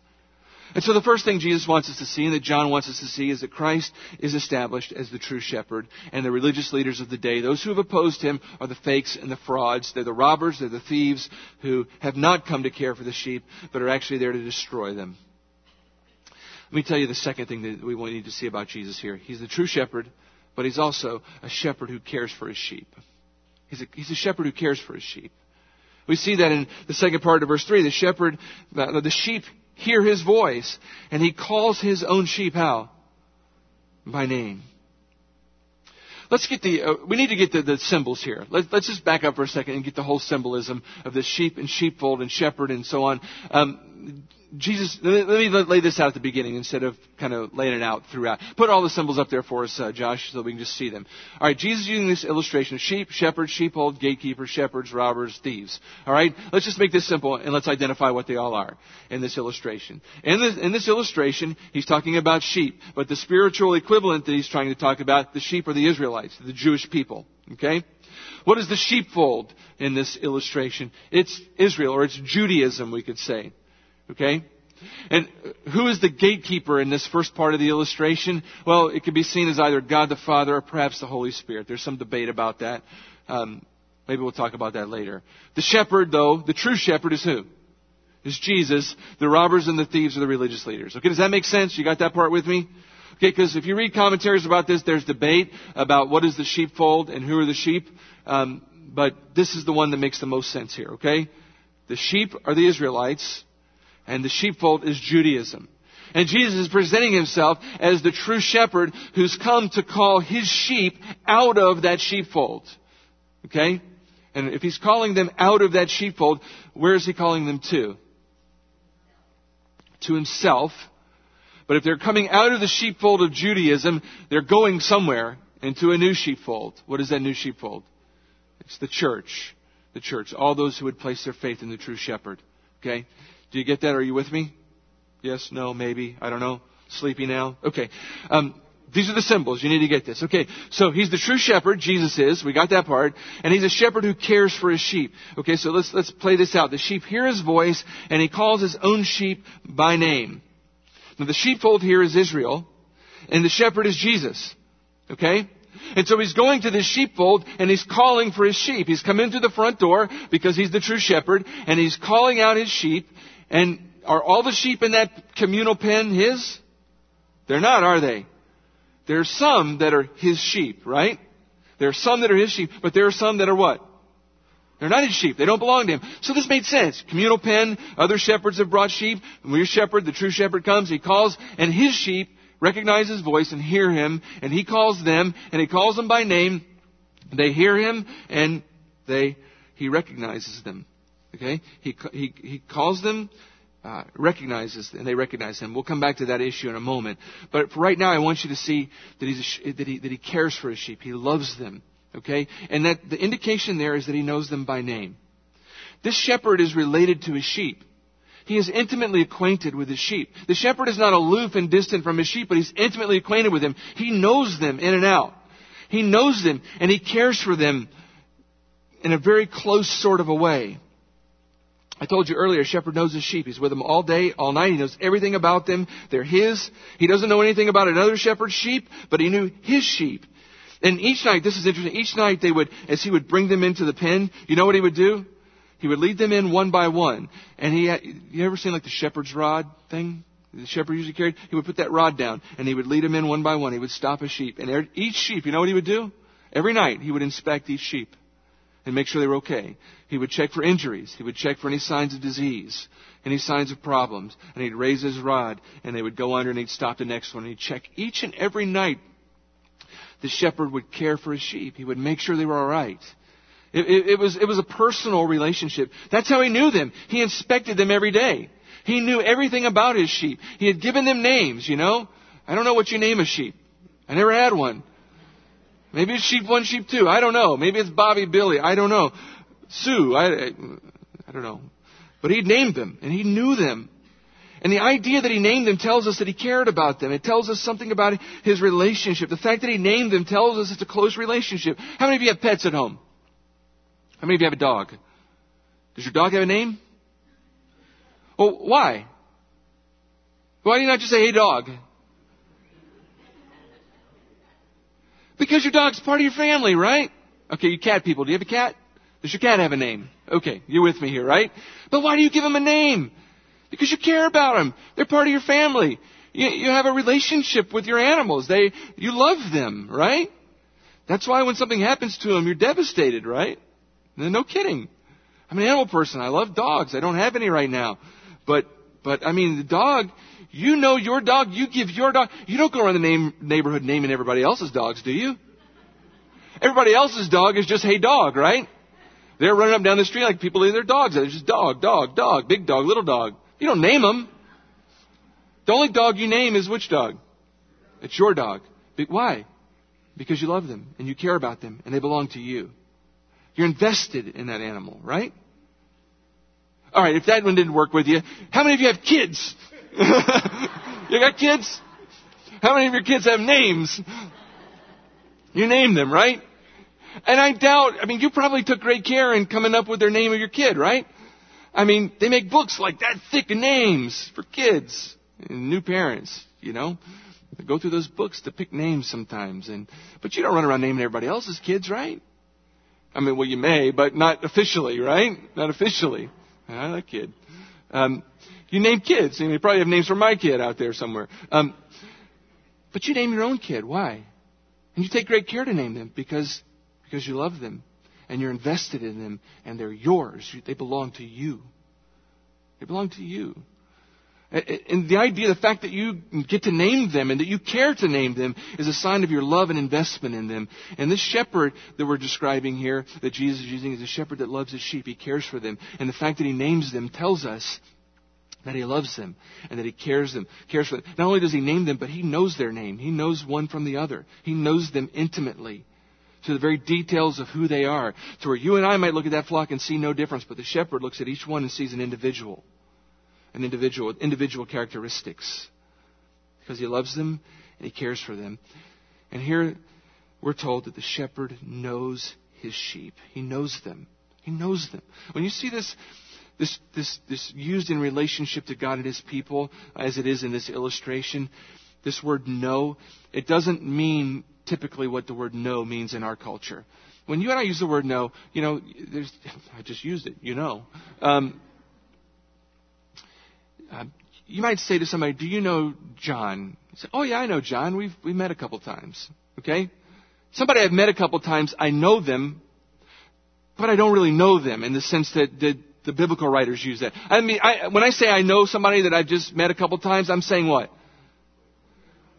And so the first thing Jesus wants us to see and that John wants us to see is that Christ is established as the true shepherd and the religious leaders of the day. Those who have opposed him are the fakes and the frauds. They're the robbers, they're the thieves who have not come to care for the sheep, but are actually there to destroy them. Let me tell you the second thing that we need to see about Jesus here. He's the true shepherd, but he's also a shepherd who cares for his sheep. He's a, he's a shepherd who cares for his sheep. We see that in the second part of verse 3. The shepherd, the, the sheep hear his voice, and he calls his own sheep how? By name. Let's get the, uh, we need to get the, the symbols here. Let, us just back up for a second and get the whole symbolism of the sheep and sheepfold and shepherd and so on. Um, Jesus, let me lay this out at the beginning instead of kind of laying it out throughout. Put all the symbols up there for us, uh, Josh, so we can just see them. All right, Jesus using this illustration of sheep, shepherds, sheepfold, gatekeepers, shepherds, robbers, thieves. All right, let's just make this simple and let's identify what they all are in this illustration. In this, in this illustration, he's talking about sheep, but the spiritual equivalent that he's trying to talk about, the sheep are the Israelites, the Jewish people. Okay? What is the sheepfold in this illustration? It's Israel, or it's Judaism, we could say. Okay? And who is the gatekeeper in this first part of the illustration? Well, it can be seen as either God the Father or perhaps the Holy Spirit. There's some debate about that. Um, maybe we'll talk about that later. The shepherd, though, the true shepherd is who? Is Jesus. The robbers and the thieves are the religious leaders. Okay, does that make sense? You got that part with me? Okay, because if you read commentaries about this, there's debate about what is the sheepfold and who are the sheep. Um, but this is the one that makes the most sense here, okay? The sheep are the Israelites and the sheepfold is Judaism. And Jesus is presenting himself as the true shepherd who's come to call his sheep out of that sheepfold. Okay? And if he's calling them out of that sheepfold, where is he calling them to? To himself. But if they're coming out of the sheepfold of Judaism, they're going somewhere into a new sheepfold. What is that new sheepfold? It's the church. The church. All those who would place their faith in the true shepherd. Okay? Do you get that? Are you with me? Yes, no, maybe. I don't know. Sleepy now? Okay. Um, these are the symbols. You need to get this. Okay. So he's the true shepherd. Jesus is. We got that part. And he's a shepherd who cares for his sheep. Okay. So let's, let's play this out. The sheep hear his voice and he calls his own sheep by name. Now the sheepfold here is Israel and the shepherd is Jesus. Okay. And so he's going to this sheepfold and he's calling for his sheep. He's come into the front door because he's the true shepherd and he's calling out his sheep and are all the sheep in that communal pen his? They're not, are they? There are some that are his sheep, right? There are some that are his sheep, but there are some that are what? They're not his sheep. They don't belong to him. So this made sense. Communal pen, other shepherds have brought sheep. When your shepherd, the true shepherd comes, he calls, and his sheep recognize his voice and hear him, and he calls them, and he calls them by name. They hear him, and they, he recognizes them. Okay? He, he, he calls them, uh, recognizes, and they recognize him. We'll come back to that issue in a moment. But for right now, I want you to see that, he's that, he, that he cares for his sheep. He loves them. Okay? And that the indication there is that he knows them by name. This shepherd is related to his sheep. He is intimately acquainted with his sheep. The shepherd is not aloof and distant from his sheep, but he's intimately acquainted with them. He knows them in and out. He knows them, and he cares for them in a very close sort of a way. I told you earlier, shepherd knows his sheep. He's with them all day, all night. He knows everything about them. They're his. He doesn't know anything about another shepherd's sheep, but he knew his sheep. And each night, this is interesting, each night they would, as he would bring them into the pen, you know what he would do? He would lead them in one by one. And he, you ever seen like the shepherd's rod thing? The shepherd usually carried, he would put that rod down and he would lead them in one by one. He would stop a sheep. And each sheep, you know what he would do? Every night he would inspect each sheep and make sure they were okay. He would check for injuries. He would check for any signs of disease, any signs of problems. And he'd raise his rod and they would go under and he'd stop the next one. And he'd check each and every night. The shepherd would care for his sheep. He would make sure they were alright. It, it, it, was, it was a personal relationship. That's how he knew them. He inspected them every day. He knew everything about his sheep. He had given them names, you know. I don't know what you name a sheep. I never had one. Maybe it's sheep one, sheep two. I don't know. Maybe it's Bobby, Billy. I don't know. Sue. I, I, I don't know. But he named them and he knew them. And the idea that he named them tells us that he cared about them. It tells us something about his relationship. The fact that he named them tells us it's a close relationship. How many of you have pets at home? How many of you have a dog? Does your dog have a name? Well, why? Why do you not just say, hey dog? Because your dog's part of your family, right? Okay, you cat people, do you have a cat? Does your cat have a name? Okay, you're with me here, right? But why do you give him a name? Because you care about them. They're part of your family. You, you have a relationship with your animals. They, you love them, right? That's why when something happens to them, you're devastated, right? No kidding. I'm an animal person. I love dogs. I don't have any right now. But, but I mean, the dog, you know your dog, you give your dog, you don't go around the name, neighborhood naming everybody else's dogs, do you? Everybody else's dog is just, hey dog, right? They're running up down the street like people name their dogs. It's just dog, dog, dog, big dog, little dog. You don't name them. The only dog you name is which dog? It's your dog. Why? Because you love them and you care about them and they belong to you. You're invested in that animal, right? All right, if that one didn't work with you, how many of you have kids? <laughs> you got kids? How many of your kids have names? You name them, right? And I doubt, I mean, you probably took great care in coming up with their name of your kid, right? I mean, they make books like that thick of names for kids and new parents, you know? They go through those books to pick names sometimes and, but you don't run around naming everybody else's kids, right? I mean, well, you may, but not officially, right? Not officially. I like kid. Um, you name kids, you probably have names for my kid out there somewhere. Um, but you name your own kid. Why? And you take great care to name them because because you love them and you're invested in them and they're yours. They belong to you. They belong to you. And the idea, the fact that you get to name them and that you care to name them is a sign of your love and investment in them. And this shepherd that we're describing here, that Jesus is using, is a shepherd that loves his sheep. He cares for them. And the fact that he names them tells us that he loves them and that he cares them, cares for them. Not only does he name them, but he knows their name. He knows one from the other. He knows them intimately to the very details of who they are. To where you and I might look at that flock and see no difference, but the shepherd looks at each one and sees an individual an individual with individual characteristics because he loves them and he cares for them. And here we're told that the shepherd knows his sheep. He knows them. He knows them. When you see this, this, this, this used in relationship to God and his people, as it is in this illustration, this word know, it doesn't mean typically what the word know means in our culture. When you and I use the word know, you know, there's, <laughs> I just used it, you know. Um, uh, you might say to somebody, "Do you know John?" You say, "Oh yeah, I know John. We've we've met a couple times." Okay, somebody I've met a couple times. I know them, but I don't really know them in the sense that the, the biblical writers use that. I mean, I, when I say I know somebody that I've just met a couple times, I'm saying what?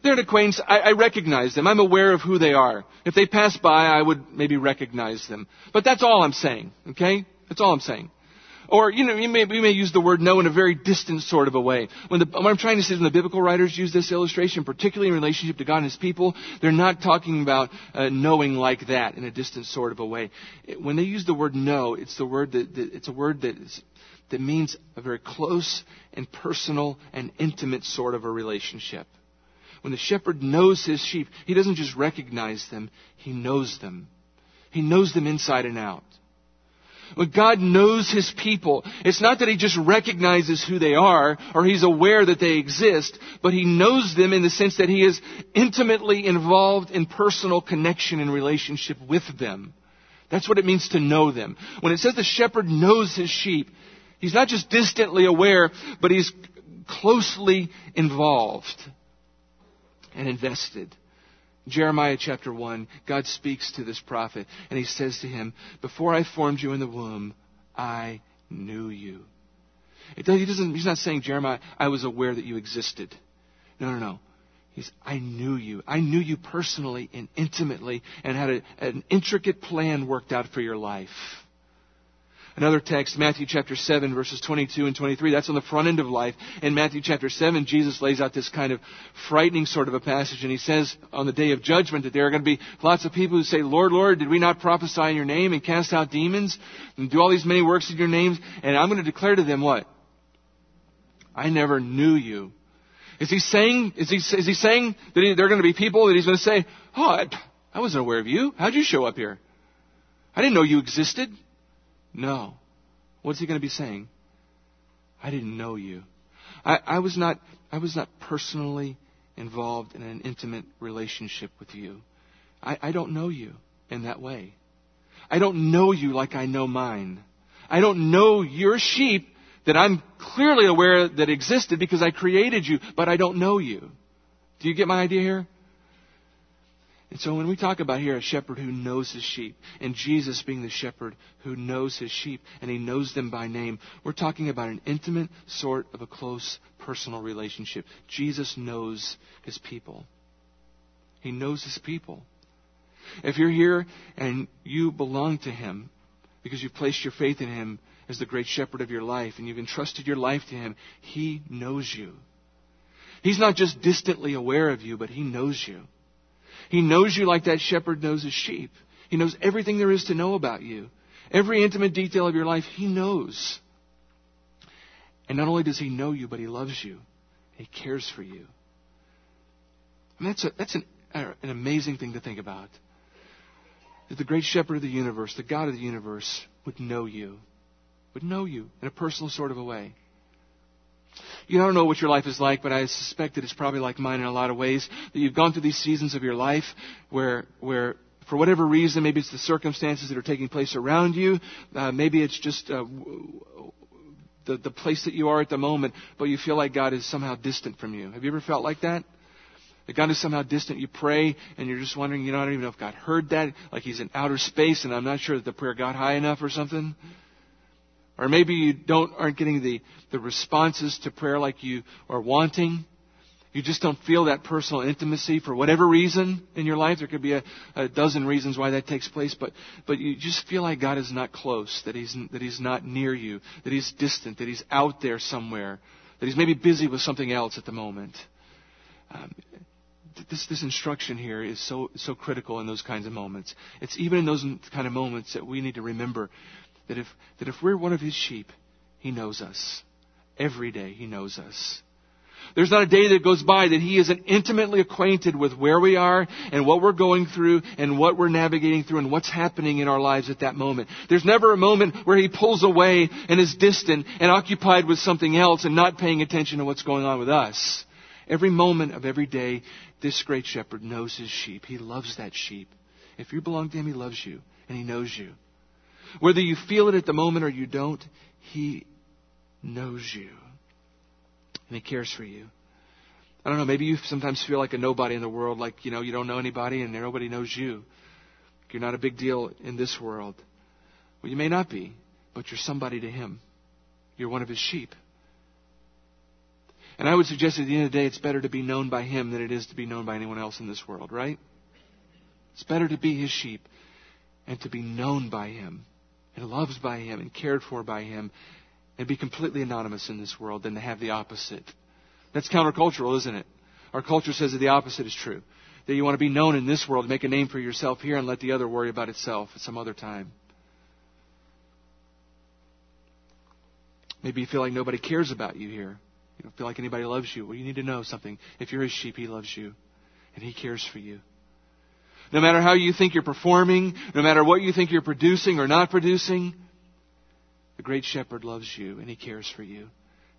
They're an acquaintance. I, I recognize them. I'm aware of who they are. If they pass by, I would maybe recognize them. But that's all I'm saying. Okay? That's all I'm saying. Or, you know, may, we may use the word know in a very distant sort of a way. When the, what I'm trying to say is when the biblical writers use this illustration, particularly in relationship to God and His people, they're not talking about uh, knowing like that in a distant sort of a way. When they use the word know, it's the word that, that it's a word that is, that means a very close and personal and intimate sort of a relationship. When the shepherd knows his sheep, he doesn't just recognize them, he knows them. He knows them inside and out. When God knows His people, it's not that He just recognizes who they are or He's aware that they exist, but He knows them in the sense that He is intimately involved in personal connection and relationship with them. That's what it means to know them. When it says the shepherd knows his sheep, he's not just distantly aware, but he's closely involved and invested. Jeremiah chapter 1, God speaks to this prophet and he says to him, Before I formed you in the womb, I knew you. It, he doesn't, he's not saying, Jeremiah, I was aware that you existed. No, no, no. He's, I knew you. I knew you personally and intimately and had a, an intricate plan worked out for your life. Another text, Matthew chapter 7, verses 22 and 23. That's on the front end of life. In Matthew chapter 7, Jesus lays out this kind of frightening sort of a passage, and he says on the day of judgment that there are going to be lots of people who say, Lord, Lord, did we not prophesy in your name and cast out demons and do all these many works in your name? And I'm going to declare to them what? I never knew you. Is he saying, is he, is he saying that he, there are going to be people that he's going to say, oh, I, I wasn't aware of you. How'd you show up here? I didn't know you existed. No. What's he going to be saying? I didn't know you. I, I was not, I was not personally involved in an intimate relationship with you. I, I don't know you in that way. I don't know you like I know mine. I don't know your sheep that I'm clearly aware that existed because I created you, but I don't know you. Do you get my idea here? And so when we talk about here a shepherd who knows his sheep, and Jesus being the shepherd who knows his sheep, and he knows them by name, we're talking about an intimate sort of a close personal relationship. Jesus knows his people. He knows his people. If you're here and you belong to him because you've placed your faith in him as the great shepherd of your life and you've entrusted your life to him, he knows you. He's not just distantly aware of you, but he knows you. He knows you like that shepherd knows his sheep. He knows everything there is to know about you. Every intimate detail of your life, he knows. And not only does he know you, but he loves you. He cares for you. And that's, a, that's an, an amazing thing to think about. That the great shepherd of the universe, the God of the universe, would know you, would know you in a personal sort of a way. You don't know what your life is like, but I suspect that it's probably like mine in a lot of ways. That you've gone through these seasons of your life where, where for whatever reason, maybe it's the circumstances that are taking place around you, uh, maybe it's just uh, the, the place that you are at the moment, but you feel like God is somehow distant from you. Have you ever felt like that? That God is somehow distant. You pray and you're just wondering, you know, I don't even know if God heard that, like He's in outer space and I'm not sure that the prayer got high enough or something. Or maybe you don't, aren't getting the, the responses to prayer like you are wanting. You just don't feel that personal intimacy for whatever reason in your life. There could be a, a, dozen reasons why that takes place, but, but you just feel like God is not close, that he's, that He's not near you, that He's distant, that He's out there somewhere, that He's maybe busy with something else at the moment. Um, this, this instruction here is so, so critical in those kinds of moments. It's even in those kind of moments that we need to remember that if, that if we're one of His sheep, He knows us. Every day He knows us. There's not a day that goes by that He isn't intimately acquainted with where we are and what we're going through and what we're navigating through and what's happening in our lives at that moment. There's never a moment where He pulls away and is distant and occupied with something else and not paying attention to what's going on with us. Every moment of every day, this great shepherd knows his sheep. He loves that sheep. If you belong to Him, He loves you and He knows you. Whether you feel it at the moment or you don't, He knows you. And He cares for you. I don't know, maybe you sometimes feel like a nobody in the world, like, you know, you don't know anybody and nobody knows you. You're not a big deal in this world. Well, you may not be, but you're somebody to Him. You're one of His sheep. And I would suggest at the end of the day, it's better to be known by Him than it is to be known by anyone else in this world, right? It's better to be His sheep and to be known by Him and loved by Him and cared for by Him and be completely anonymous in this world than to have the opposite. That's countercultural, isn't it? Our culture says that the opposite is true. That you want to be known in this world, make a name for yourself here, and let the other worry about itself at some other time. Maybe you feel like nobody cares about you here. You don't feel like anybody loves you. Well, you need to know something. If you're his sheep, he loves you, and he cares for you. No matter how you think you're performing, no matter what you think you're producing or not producing, The great shepherd loves you and he cares for you.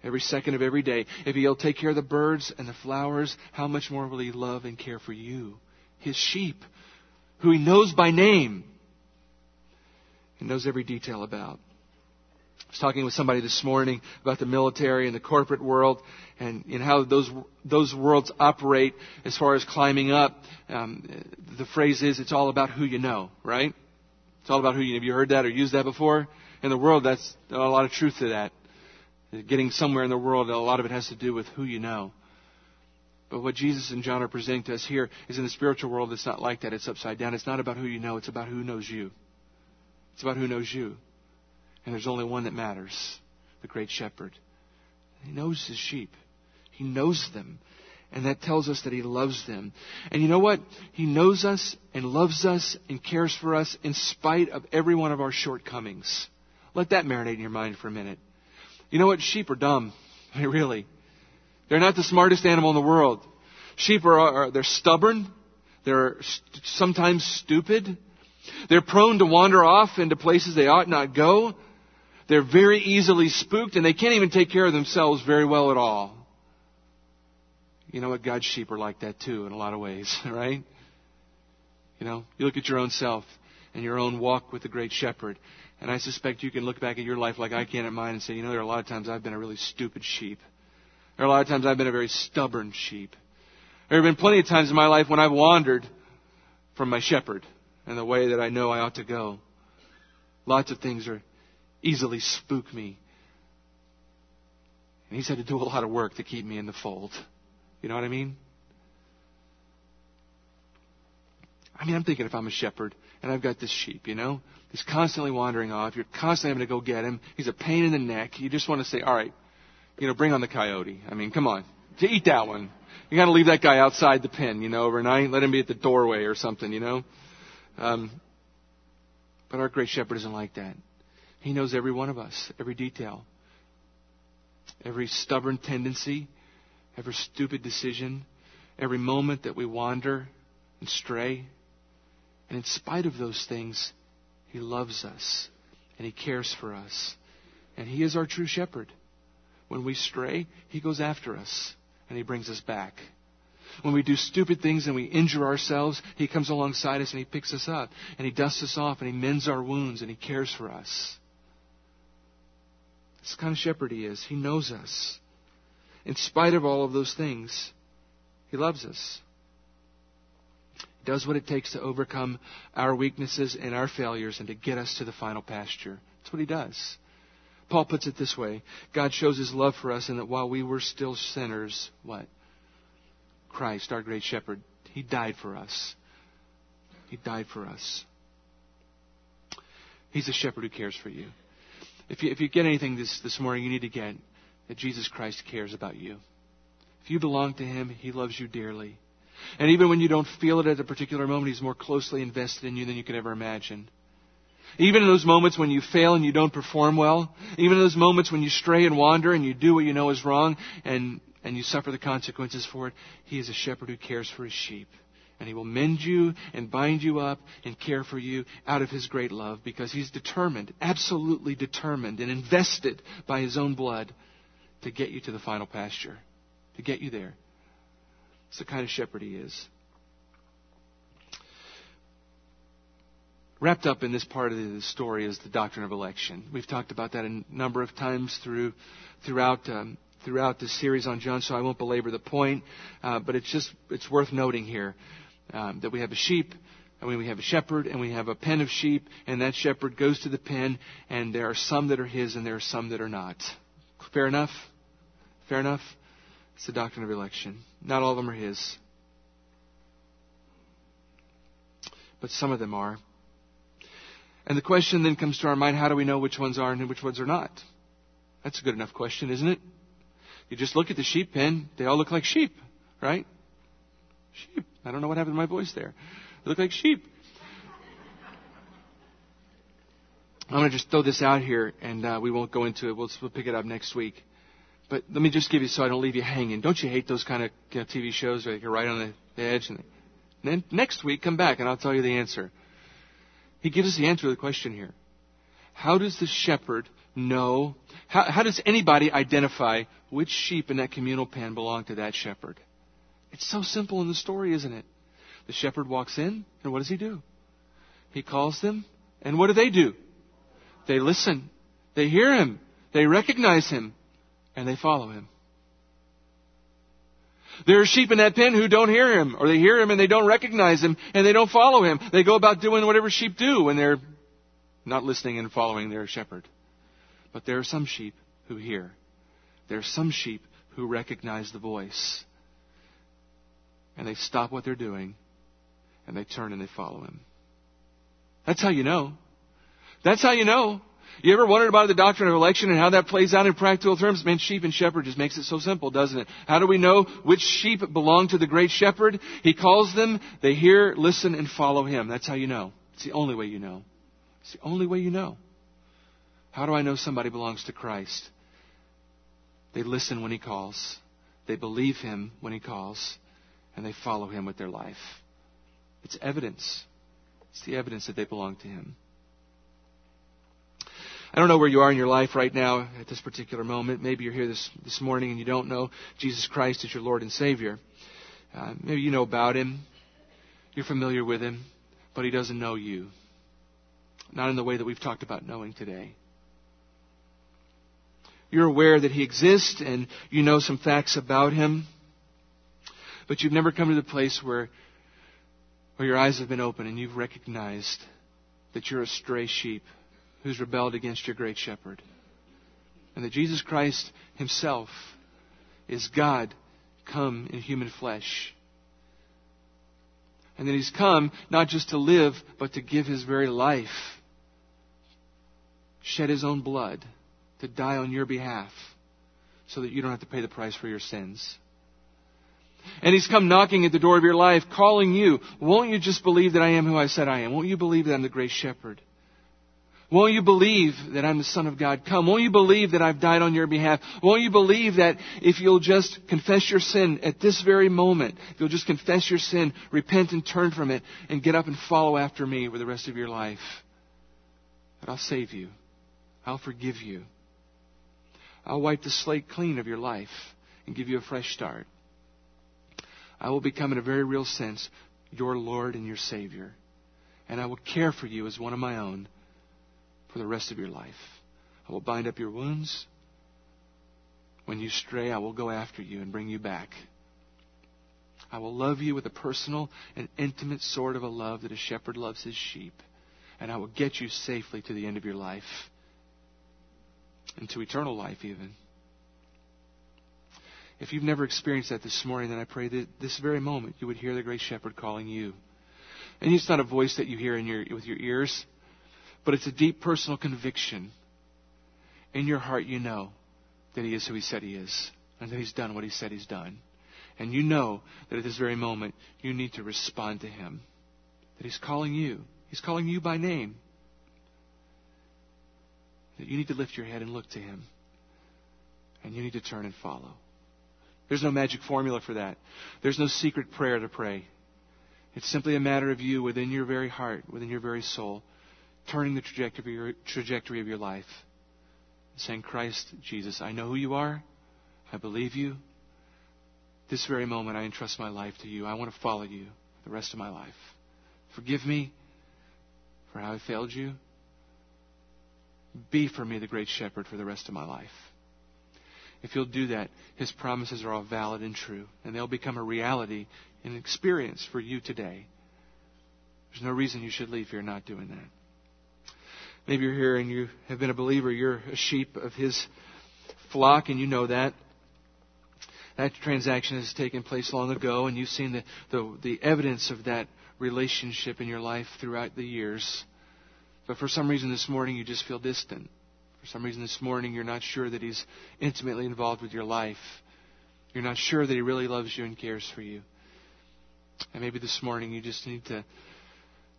Every second of every day. If he'll take care of the birds and the flowers, how much more will he love and care for you, his sheep, who he knows by name and knows every detail about. I was talking with somebody this morning about the military and the corporate world and, and how those those worlds operate as far as climbing up. Um, the phrase is, "It's all about who you know," right? It's all about who you. Know. Have you heard that or used that before? In the world, that's a lot of truth to that. Getting somewhere in the world, a lot of it has to do with who you know. But what Jesus and John are presenting to us here is in the spiritual world, it's not like that. It's upside down. It's not about who you know. It's about who knows you. It's about who knows you. And there's only one that matters the great shepherd. He knows his sheep, he knows them. And that tells us that he loves them. And you know what? He knows us and loves us and cares for us in spite of every one of our shortcomings. Let that marinate in your mind for a minute. You know what? Sheep are dumb. <laughs> I mean, really. They're not the smartest animal in the world. Sheep are, are they're stubborn. They're st- sometimes stupid. They're prone to wander off into places they ought not go. They're very easily spooked and they can't even take care of themselves very well at all. You know what? God's sheep are like that too in a lot of ways, <laughs> right? You know, you look at your own self and your own walk with the great shepherd. And I suspect you can look back at your life like I can at mine and say, you know, there are a lot of times I've been a really stupid sheep. There are a lot of times I've been a very stubborn sheep. There have been plenty of times in my life when I've wandered from my shepherd and the way that I know I ought to go. Lots of things are easily spook me. And he's had to do a lot of work to keep me in the fold. You know what I mean? I mean, I'm thinking if I'm a shepherd and I've got this sheep, you know, he's constantly wandering off. You're constantly having to go get him. He's a pain in the neck. You just want to say, all right, you know, bring on the coyote. I mean, come on. To eat that one. You got to leave that guy outside the pen, you know, overnight. Let him be at the doorway or something, you know. Um, but our great shepherd isn't like that. He knows every one of us, every detail, every stubborn tendency, every stupid decision, every moment that we wander and stray. And in spite of those things, He loves us and He cares for us. And He is our true shepherd. When we stray, He goes after us and He brings us back. When we do stupid things and we injure ourselves, He comes alongside us and He picks us up and He dusts us off and He mends our wounds and He cares for us. This kind of shepherd He is. He knows us. In spite of all of those things, He loves us. He does what it takes to overcome our weaknesses and our failures and to get us to the final pasture. That's what He does. Paul puts it this way God shows His love for us in that while we were still sinners, what? Christ, our great shepherd, He died for us. He died for us. He's a shepherd who cares for you. If you, if you get anything this, this morning, you need to get that Jesus Christ cares about you. If you belong to Him, He loves you dearly. And even when you don't feel it at a particular moment, He's more closely invested in you than you could ever imagine. Even in those moments when you fail and you don't perform well, even in those moments when you stray and wander and you do what you know is wrong and, and you suffer the consequences for it, He is a shepherd who cares for His sheep. And He will mend you and bind you up and care for you out of His great love because He's determined, absolutely determined and invested by His own blood to get you to the final pasture, to get you there. It's the kind of shepherd He is. Wrapped up in this part of the story is the doctrine of election. We've talked about that a number of times through, throughout, um, throughout this series on John, so I won't belabor the point. Uh, but it's just it's worth noting here um, that we have a sheep, I mean, we have a shepherd, and we have a pen of sheep, and that shepherd goes to the pen, and there are some that are his, and there are some that are not. Fair enough. Fair enough. It's the doctrine of election. Not all of them are his, but some of them are. And the question then comes to our mind how do we know which ones are and which ones are not? That's a good enough question, isn't it? You just look at the sheep pen, they all look like sheep, right? Sheep. I don't know what happened to my voice there. They look like sheep. I'm going to just throw this out here, and uh, we won't go into it. We'll, we'll pick it up next week. But let me just give you so I don't leave you hanging. Don't you hate those kind of you know, TV shows where you're right on the edge? And then next week, come back and I'll tell you the answer. He gives us the answer to the question here. how does the shepherd know? How, how does anybody identify which sheep in that communal pen belong to that shepherd? It's so simple in the story, isn't it? The shepherd walks in, and what does he do? He calls them, and what do they do? They listen. They hear him. They recognize him, and they follow him. There are sheep in that pen who don't hear him, or they hear him and they don't recognize him, and they don't follow him. They go about doing whatever sheep do when they're not listening and following their shepherd. But there are some sheep who hear. There are some sheep who recognize the voice. And they stop what they're doing, and they turn and they follow him. That's how you know. That's how you know. You ever wondered about the doctrine of election and how that plays out in practical terms? Man, sheep and shepherd just makes it so simple, doesn't it? How do we know which sheep belong to the great shepherd? He calls them, they hear, listen, and follow him. That's how you know. It's the only way you know. It's the only way you know. How do I know somebody belongs to Christ? They listen when he calls. They believe him when he calls. And they follow him with their life. It's evidence. It's the evidence that they belong to him. I don't know where you are in your life right now at this particular moment. Maybe you're here this, this morning and you don't know Jesus Christ as your Lord and Savior. Uh, maybe you know about Him. You're familiar with Him, but He doesn't know you. Not in the way that we've talked about knowing today. You're aware that He exists and you know some facts about Him, but you've never come to the place where, where your eyes have been open and you've recognized that you're a stray sheep who's rebelled against your great shepherd. And that Jesus Christ himself is God come in human flesh. And that he's come not just to live, but to give his very life, shed his own blood, to die on your behalf, so that you don't have to pay the price for your sins. And he's come knocking at the door of your life, calling you. Won't you just believe that I am who I said I am? Won't you believe that I'm the great shepherd? Won't you believe that I'm the Son of God? Come. Won't you believe that I've died on your behalf? Won't you believe that if you'll just confess your sin at this very moment, if you'll just confess your sin, repent and turn from it, and get up and follow after me for the rest of your life, that I'll save you. I'll forgive you. I'll wipe the slate clean of your life and give you a fresh start. I will become, in a very real sense, your Lord and your Savior. And I will care for you as one of my own for the rest of your life. I will bind up your wounds. When you stray, I will go after you and bring you back. I will love you with a personal and intimate sort of a love that a shepherd loves his sheep. And I will get you safely to the end of your life and to eternal life, even. If you've never experienced that this morning, then I pray that this very moment you would hear the great shepherd calling you. And it's not a voice that you hear in your, with your ears but it's a deep personal conviction. In your heart, you know that He is who He said He is, and that He's done what He said He's done. And you know that at this very moment, you need to respond to Him. That He's calling you. He's calling you by name. That you need to lift your head and look to Him. And you need to turn and follow. There's no magic formula for that. There's no secret prayer to pray. It's simply a matter of you within your very heart, within your very soul, turning the trajectory, trajectory of your life. Saying, Christ Jesus, I know who you are. I believe you. This very moment, I entrust my life to you. I want to follow you the rest of my life. Forgive me for how I failed you. Be for me the great shepherd for the rest of my life. If you'll do that, his promises are all valid and true, and they'll become a reality and experience for you today. There's no reason you should leave here not doing that. Maybe you're here and you have been a believer. You're a sheep of His flock, and you know that. That transaction has taken place long ago, and you've seen the, the, the evidence of that relationship in your life throughout the years. But for some reason this morning, you just feel distant. For some reason this morning, you're not sure that He's intimately involved with your life. You're not sure that He really loves you and cares for you. And maybe this morning you just need to,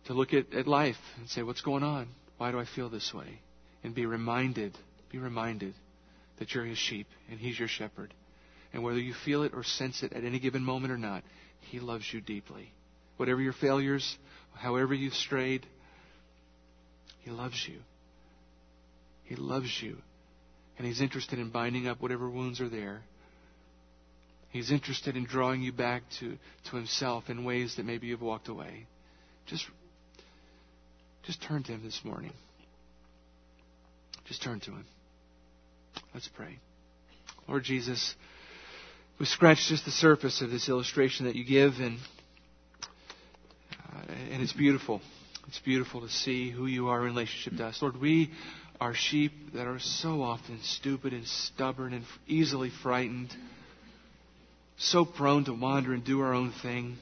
to look at, at life and say, What's going on? Why do I feel this way? And be reminded, be reminded that you're his sheep and he's your shepherd. And whether you feel it or sense it at any given moment or not, he loves you deeply. Whatever your failures, however you've strayed, he loves you. He loves you. And He's interested in binding up whatever wounds are there. He's interested in drawing you back to, to Himself in ways that maybe you've walked away. Just, just turn to Him this morning. Just turn to Him. Let's pray. Lord Jesus, we scratched just the surface of this illustration that you give, and uh, and it's beautiful. It's beautiful to see who you are in relationship to us. Lord, we are sheep that are so often stupid and stubborn and easily frightened, so prone to wander and do our own thing.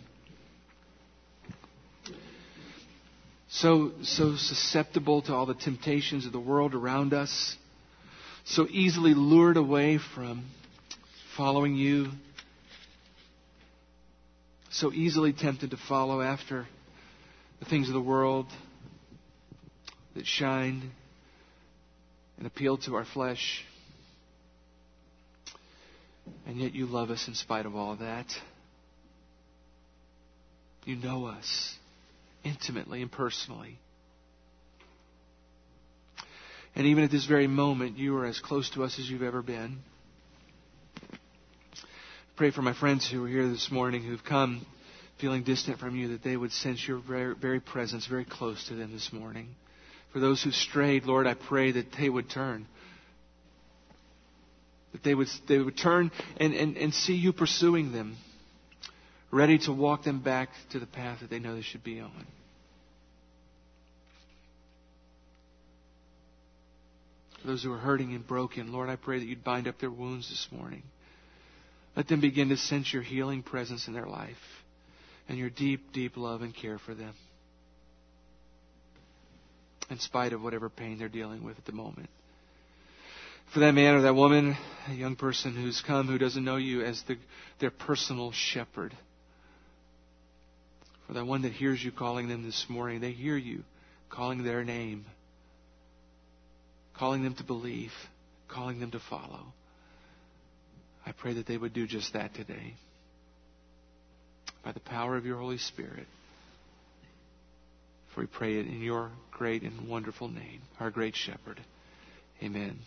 So, so susceptible to all the temptations of the world around us, so easily lured away from following you, so easily tempted to follow after the things of the world that shine and appeal to our flesh. And yet you love us in spite of all of that. You know us intimately and personally. And even at this very moment, you are as close to us as you've ever been. Pray for my friends who are here this morning who've come feeling distant from you, that they would sense your very, very presence very close to them this morning. For those who strayed, Lord, I pray that they would turn. That they would, they would turn and, and, and see you pursuing them, ready to walk them back to the path that they know they should be on. For those who are hurting and broken, Lord, I pray that you'd bind up their wounds this morning. Let them begin to sense your healing presence in their life and your deep, deep love and care for them, in spite of whatever pain they're dealing with at the moment. For that man or that woman, a young person who's come who doesn't know you as the, their personal shepherd, for that one that hears you calling them this morning, they hear you calling their name, calling them to believe, calling them to follow. I pray that they would do just that today by the power of your Holy Spirit. For we pray it in your great and wonderful name, our great shepherd. Amen.